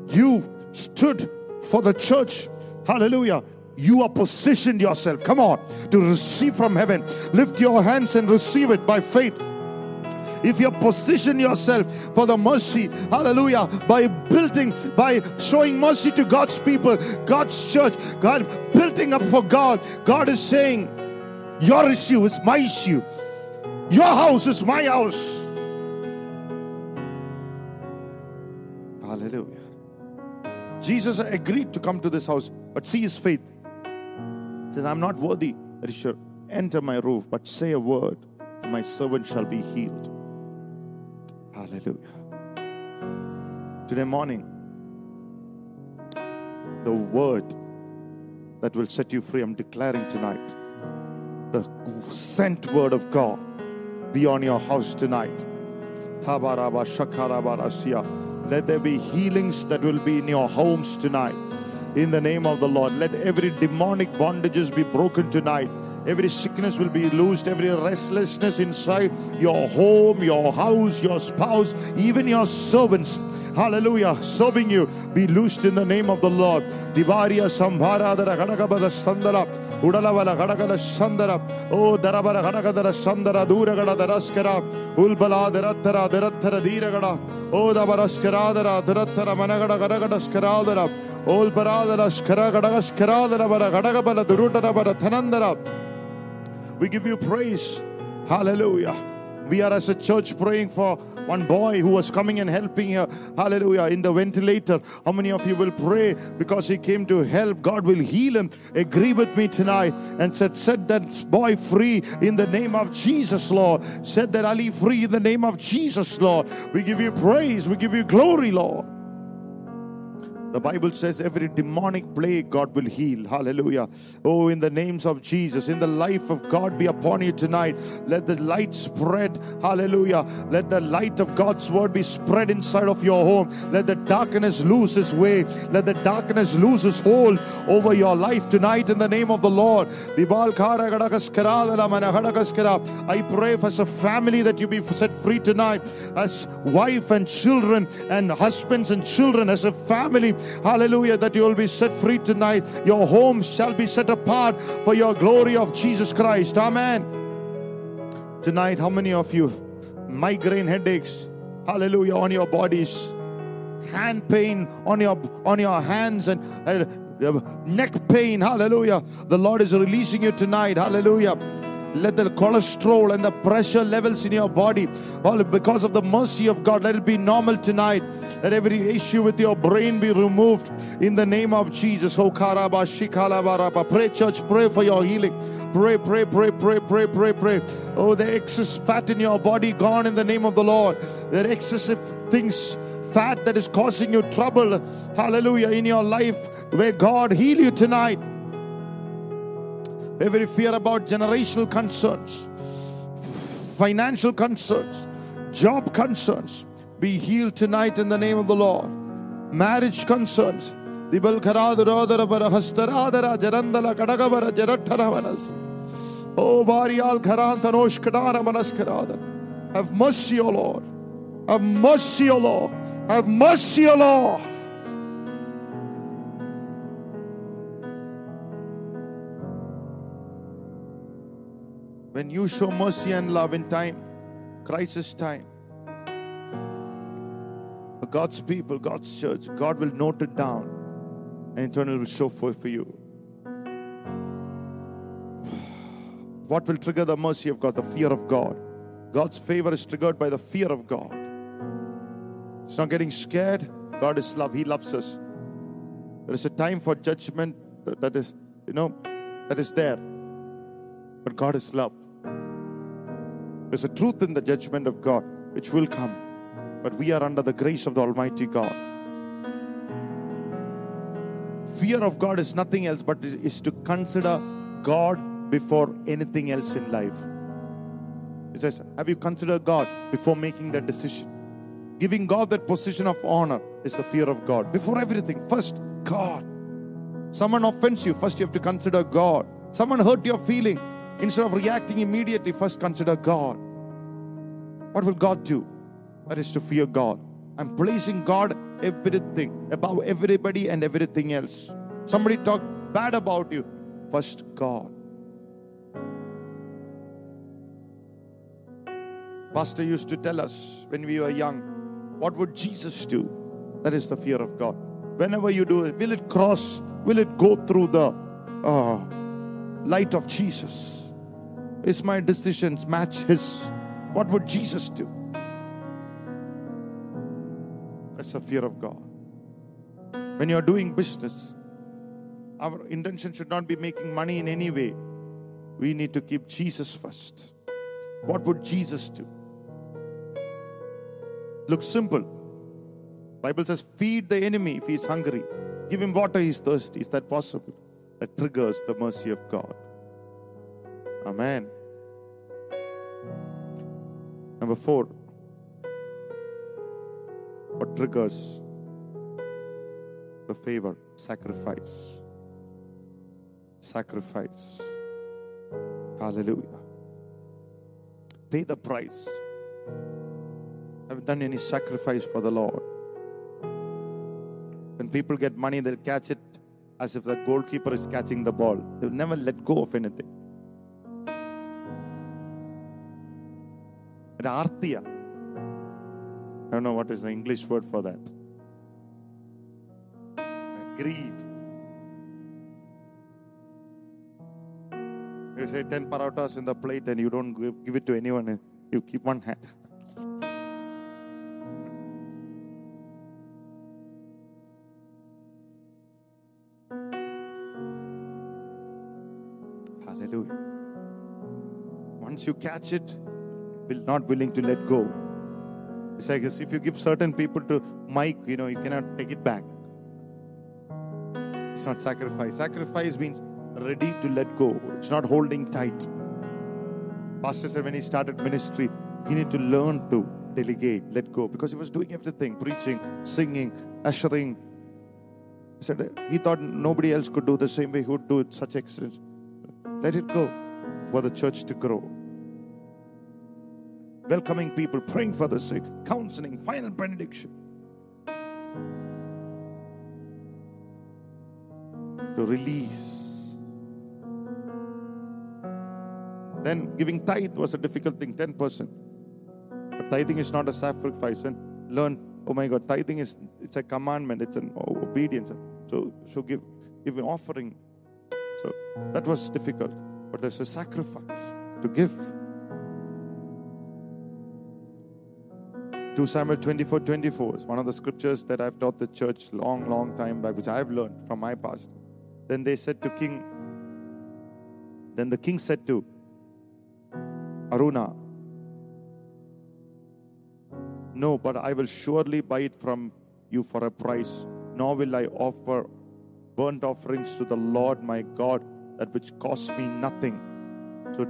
you stood for the church. Hallelujah. You are positioned yourself. Come on, to receive from heaven. Lift your hands and receive it by faith if you position yourself for the mercy, hallelujah, by building, by showing mercy to God's people, God's church, God building up for God, God is saying, Your issue is my issue, your house is my house. Hallelujah. Jesus agreed to come to this house, but see his faith. He says, I'm not worthy that you should enter my roof, but say a word, and my servant shall be healed. Hallelujah. Today morning, the word that will set you free, I'm declaring tonight. The sent word of God be on your house tonight. Let there be healings that will be in your homes tonight. In the name of the Lord, let every demonic bondages be broken tonight. Every sickness will be loosed, every restlessness inside your home, your house, your spouse, even your servants. Hallelujah. Serving you be loosed in the name of the Lord. Divaria Sambharadara Gadagabada Sandara. Udalavala Gadagada Sandara. Oh Darabara Gadagadara Sandara Duragada Daraskara. Ulbala Derattara Derattara Diragada. Oh Dabaraskaradara Derattara Managada Gadagadaskaradara. Ol Baradara Bara Gadagabala Durutara Bara Tanandara. We give you praise. Hallelujah. We are as a church praying for one boy who was coming and helping here. Hallelujah. In the ventilator. How many of you will pray because he came to help? God will heal him. Agree with me tonight and said, Set that boy free in the name of Jesus, Lord. Set that Ali free in the name of Jesus, Lord. We give you praise. We give you glory, Lord. The Bible says every demonic plague God will heal. Hallelujah. Oh, in the names of Jesus, in the life of God be upon you tonight. Let the light spread. Hallelujah. Let the light of God's word be spread inside of your home. Let the darkness lose its way. Let the darkness lose its hold over your life tonight in the name of the Lord. I pray for as a family that you be set free tonight, as wife and children, and husbands and children, as a family. Hallelujah, that you will be set free tonight. Your home shall be set apart for your glory of Jesus Christ. Amen. Tonight, how many of you migraine headaches? Hallelujah, on your bodies, hand pain on your on your hands and uh, neck pain. Hallelujah. The Lord is releasing you tonight. Hallelujah. Let the cholesterol and the pressure levels in your body, all because of the mercy of God, let it be normal tonight. Let every issue with your brain be removed in the name of Jesus. Oh, karaba, shikalabaraba. Pray, church, pray for your healing. Pray, pray, pray, pray, pray, pray, pray. Oh, the excess fat in your body gone in the name of the Lord. The excessive things fat that is causing you trouble, hallelujah, in your life, where God heal you tonight. Every fear about generational concerns, financial concerns, job concerns, be healed tonight in the name of the Lord. Marriage concerns. Oh. Have mercy, O Lord. Have mercy, O Lord. Have mercy, O Lord. When you show mercy and love in time, crisis time, for God's people, God's church, God will note it down and eternal will show forth for you. What will trigger the mercy of God? The fear of God. God's favor is triggered by the fear of God. It's not getting scared. God is love. He loves us. There is a time for judgment that- that is, you know, that is there. But God is love. There's a truth in the judgment of God which will come. But we are under the grace of the Almighty God. Fear of God is nothing else but is to consider God before anything else in life. It says, Have you considered God before making that decision? Giving God that position of honor is the fear of God. Before everything, first, God. Someone offends you, first you have to consider God. Someone hurt your feeling, instead of reacting immediately, first consider God. What will God do? That is to fear God. I'm placing God everything above everybody and everything else. Somebody talk bad about you, first God. Pastor used to tell us when we were young, what would Jesus do? That is the fear of God. Whenever you do it, will it cross? Will it go through the uh, light of Jesus? Is my decisions match His? What would Jesus do? That's the fear of God. When you are doing business, our intention should not be making money in any way. We need to keep Jesus first. What would Jesus do? Looks simple. Bible says, feed the enemy if he's hungry. Give him water if he's thirsty. Is that possible? That triggers the mercy of God. Amen. Number four. What triggers the favor? Sacrifice. Sacrifice. Hallelujah. Pay the price. Have done any sacrifice for the Lord? When people get money, they'll catch it as if the goalkeeper is catching the ball. They'll never let go of anything. ഒരു ആർത്തിയ I don't know what is the English word for that. Greed. You say 10 parotas in the plate and you don't give, give it to anyone, and you keep one hand. Hallelujah. Once you catch it, will not willing to let go. It's like if you give certain people to Mike, you know, you cannot take it back. It's not sacrifice. Sacrifice means ready to let go. It's not holding tight. Pastor said when he started ministry, he needed to learn to delegate, let go, because he was doing everything, preaching, singing, ushering. He said he thought nobody else could do the same way he would do it, such excellence. Let it go for the church to grow. Welcoming people, praying for the sick, counseling, final benediction. To release. Then giving tithe was a difficult thing, 10%. But tithing is not a sacrifice. And learn, oh my God, tithing is it's a commandment, it's an obedience. So so give give an offering. So that was difficult. But there's a sacrifice to give. 2 Samuel 24 24 is one of the scriptures that I've taught the church long, long time back, which I've learned from my pastor. Then they said to King, then the king said to Araunah, No, but I will surely buy it from you for a price, nor will I offer burnt offerings to the Lord my God, that which cost me nothing. So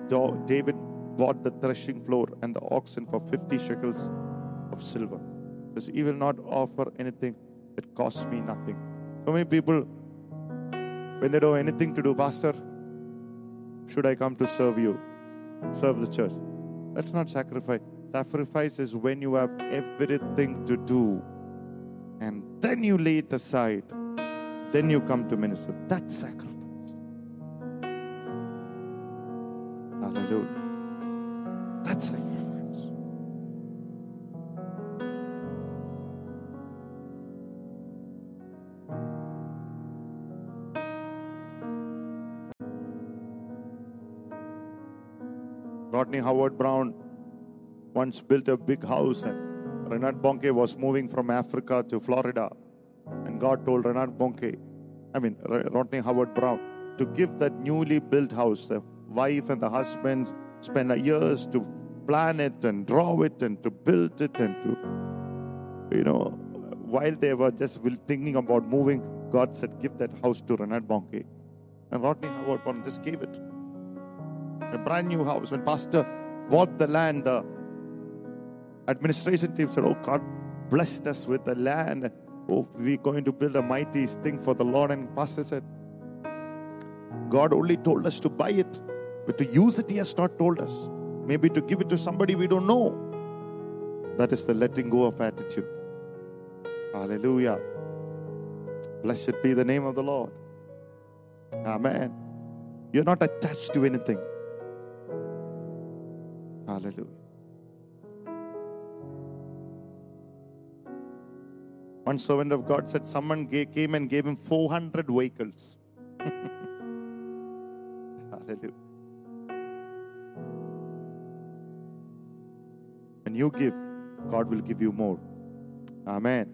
David bought the threshing floor and the oxen for 50 shekels of silver. Because He will not offer anything that costs me nothing. So many people, when they don't have anything to do, Pastor, should I come to serve you? Serve the church. That's not sacrifice. Sacrifice is when you have everything to do and then you lay it aside. Then you come to minister. That's sacrifice. Rodney Howard-Browne once built a big house and Reinhard Bonnke was moving from Africa to Florida. And God told Reinhard Bonnke, I mean, Rodney Howard-Browne, to give that newly built house. The wife and the husband spent years to plan it and draw it and to build it and to, you know, while they were just thinking about moving, God said, give that house to Reinhard Bonnke. And Rodney Howard-Browne just gave it. A brand new house. When Pastor bought the land, the administration team said, Oh, God blessed us with the land. Oh, we're going to build a mighty thing for the Lord. And Pastor said, God only told us to buy it, but to use it, He has not told us. Maybe to give it to somebody we don't know. That is the letting go of attitude. Hallelujah. Blessed be the name of the Lord. Amen. You're not attached to anything. Hallelujah. One servant of God said someone ga- came and gave him 400 vehicles. Hallelujah. When you give, God will give you more. Amen.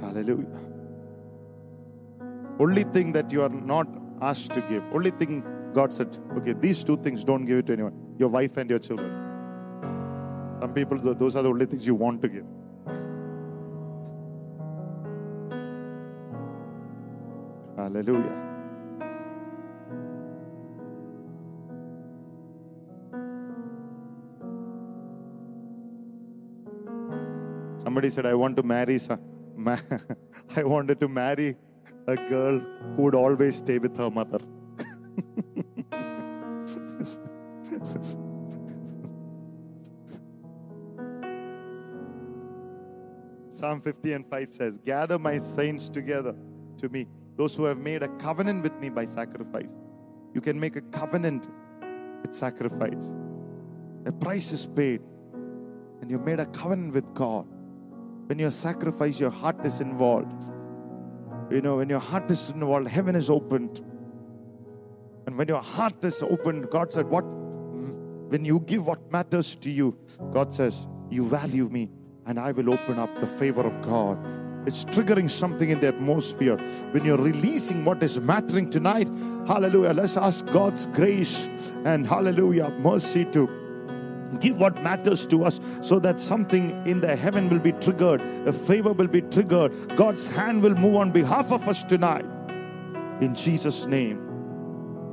Hallelujah. Only thing that you are not asked to give, only thing God said, okay, these two things don't give it to anyone your wife and your children. Some people, those are the only things you want to give. Hallelujah. Somebody said, I want to marry, some, ma- I wanted to marry a girl who would always stay with her mother. Psalm 50 and 5 says, Gather my saints together to me, those who have made a covenant with me by sacrifice. You can make a covenant with sacrifice. A price is paid, and you made a covenant with God. When you sacrifice, your heart is involved. You know, when your heart is involved, heaven is opened. And when your heart is opened, God said, What? When you give what matters to you, God says, You value me, and I will open up the favor of God. It's triggering something in the atmosphere. When you're releasing what is mattering tonight, hallelujah, let's ask God's grace and hallelujah, mercy to give what matters to us so that something in the heaven will be triggered, a favor will be triggered, God's hand will move on behalf of us tonight. In Jesus' name.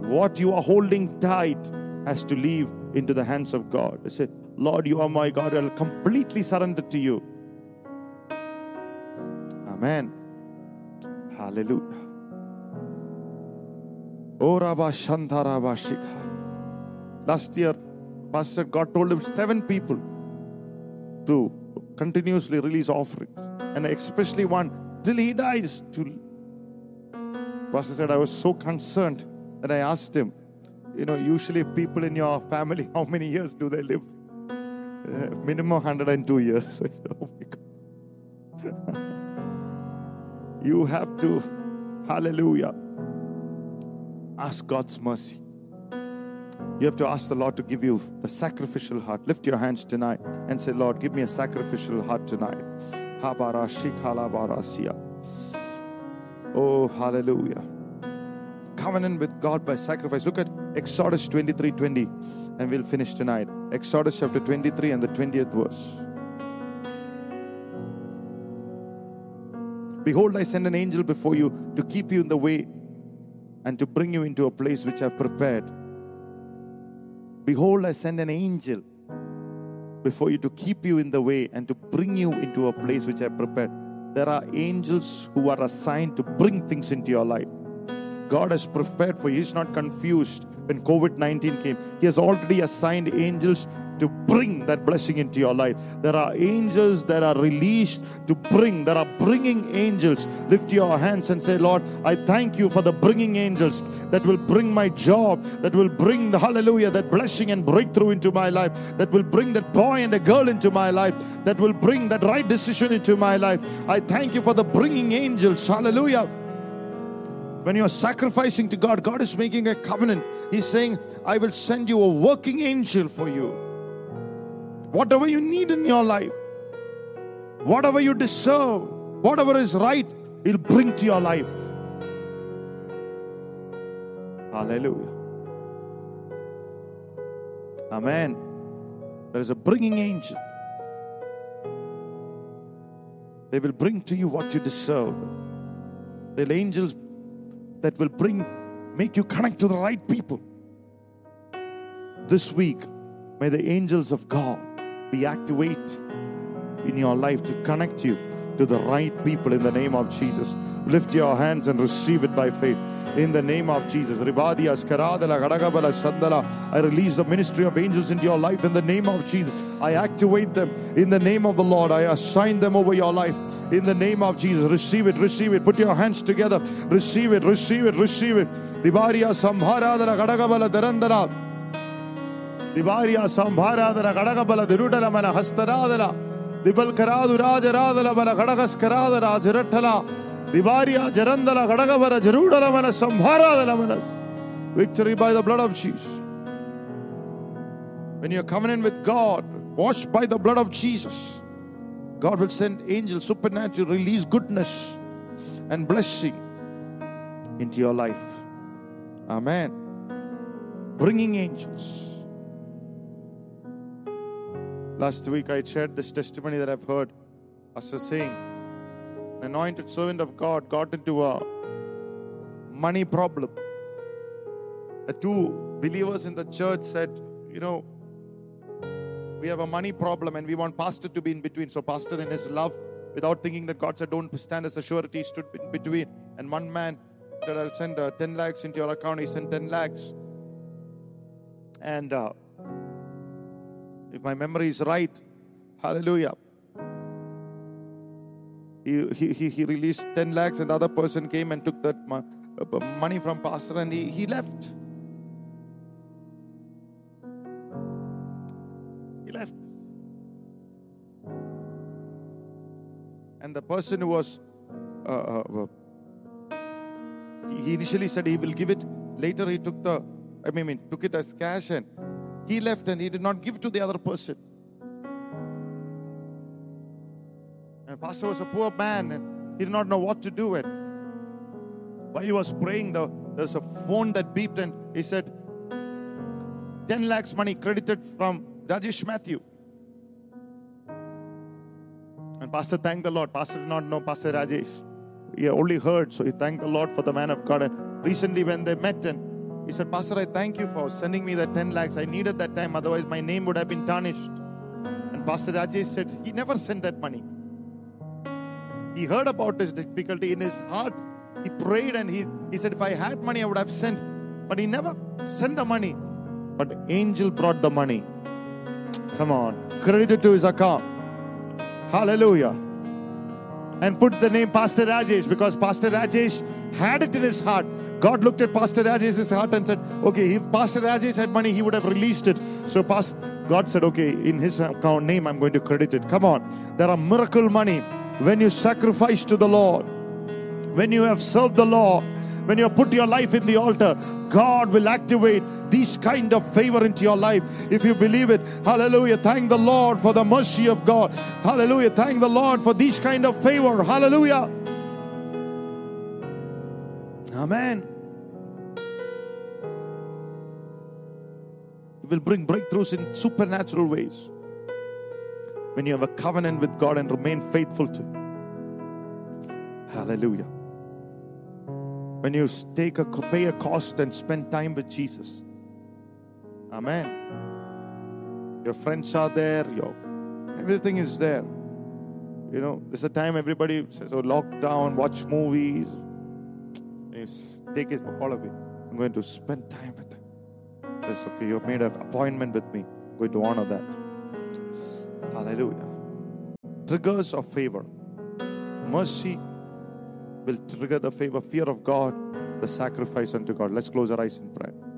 What you are holding tight has to leave into the hands of God. I say, Lord, you are my God. I'll completely surrender to you. Amen. Hallelujah. Oh. Last year, Pastor God told him seven people to continuously release offerings, and especially one till he dies. To Pastor said, I was so concerned that I asked him, you know, usually people in your family, how many years do they live? Minimum 102 years. Oh my God. you have to, hallelujah, ask God's mercy. You have to ask the Lord to give you the sacrificial heart. Lift your hands tonight and say, Lord, give me a sacrificial heart tonight. Oh, hallelujah. Covenant with God by sacrifice. Look at Exodus 23 20, and we'll finish tonight. Exodus chapter 23 and the 20th verse. Behold, I send an angel before you to keep you in the way and to bring you into a place which I've prepared. Behold, I send an angel before you to keep you in the way and to bring you into a place which I have prepared. There are angels who are assigned to bring things into your life. God has prepared for you. He's not confused when COVID 19 came. He has already assigned angels to bring that blessing into your life. There are angels that are released to bring, there are bringing angels. Lift your hands and say, Lord, I thank you for the bringing angels that will bring my job, that will bring the hallelujah, that blessing and breakthrough into my life, that will bring that boy and a girl into my life, that will bring that right decision into my life. I thank you for the bringing angels. Hallelujah. When you're sacrificing to God, God is making a covenant. He's saying, I will send you a working angel for you. Whatever you need in your life, Whatever you deserve, whatever is right, He'll bring to your life. Hallelujah. Amen. There is a bringing angel. They will bring to you what you deserve. The angels that will bring, make you connect to the right people. This week, may the angels of God be activate in your life to connect you to the right people in the name of Jesus. Lift your hands and receive it by faith. In the name of Jesus. Sandala. I release the ministry of angels into your life in the name of Jesus. I activate them in the name of the Lord. I assign them over your life in the name of Jesus. Receive it, receive it. Put your hands together. Receive it, receive it, receive it. Divaria Samharadala, Gadagabala, Darandala. Divaria Samharadala, Gadagabala, Dirudala, Mana Hastaradala. ದಿಬಲ್ಕರಾದು ರಾಜರಾದಲ ಬಲ ಗಡಗಸ್ಕರಾದರ ಜರಠಲ ದಿವಾರಿಯ ಜರಂದಲ ಗಡಗವರ ಜರೂಡಲ ಮನ ಸಂಹಾರಾದಲ ಮನ victory by the blood of Jesus when you're covenant with God washed by the blood of Jesus God will send angels supernatural release goodness and blessing into your life amen bringing angels Last week I shared this testimony that I've heard Pastor saying. An anointed servant of God got into a money problem. The two believers in the church said, You know, we have a money problem and we want Pastor to be in between. So, Pastor, in his love, without thinking that God said, Don't stand as a surety, stood in between. And one man said, I'll send uh, 10 lakhs into your account. He sent 10 lakhs. And uh, if my memory is right, hallelujah. He, he, he, he released 10 lakhs, and the other person came and took that uh, money from pastor and he, he left. He left. And the person who was, uh, uh, he he initially said he will give it. Later he took the, I mean, took it as cash and he left and he did not give to the other person. And pastor was a poor man and he did not know what to do. And while he was praying, the, was a phone that beeped and he said, 10 lakhs money credited from Rajesh Matthew. And pastor thanked the Lord. Pastor did not know Pastor Rajesh. He only heard, so he thanked the Lord for the man of God. And recently, when they met, and he said, Pastor, I thank you for sending me that 10 lakhs. I needed that time, otherwise, my name would have been tarnished. And Pastor Rajesh said, He never sent that money. He heard about his difficulty in his heart. He prayed and he, he said, If I had money, I would have sent. But he never sent the money. But angel brought the money. Come on. Credited to his account. Hallelujah. And put the name Pastor Rajesh because Pastor Rajesh had it in his heart. God looked at Pastor Rajesh's heart and said, Okay, if Pastor Rajesh had money, he would have released it. So Pas- God said, Okay, in his account name, I'm going to credit it. Come on. There are miracle money when you sacrifice to the Lord, when you have served the Lord, when you have put your life in the altar, God will activate this kind of favor into your life. If you believe it, hallelujah. Thank the Lord for the mercy of God. Hallelujah. Thank the Lord for this kind of favor. Hallelujah. Amen. Will bring breakthroughs in supernatural ways when you have a covenant with God and remain faithful to. Hallelujah. When you take a pay a cost and spend time with Jesus. Amen. Your friends are there, your everything is there. You know, there's a time everybody says, Oh, lockdown, watch movies. You take it, all away. I'm going to spend time with. It's okay, you've made an appointment with me. I'm going to honor that. Hallelujah. Triggers of favor. Mercy will trigger the favor, fear of God, the sacrifice unto God. Let's close our eyes in prayer.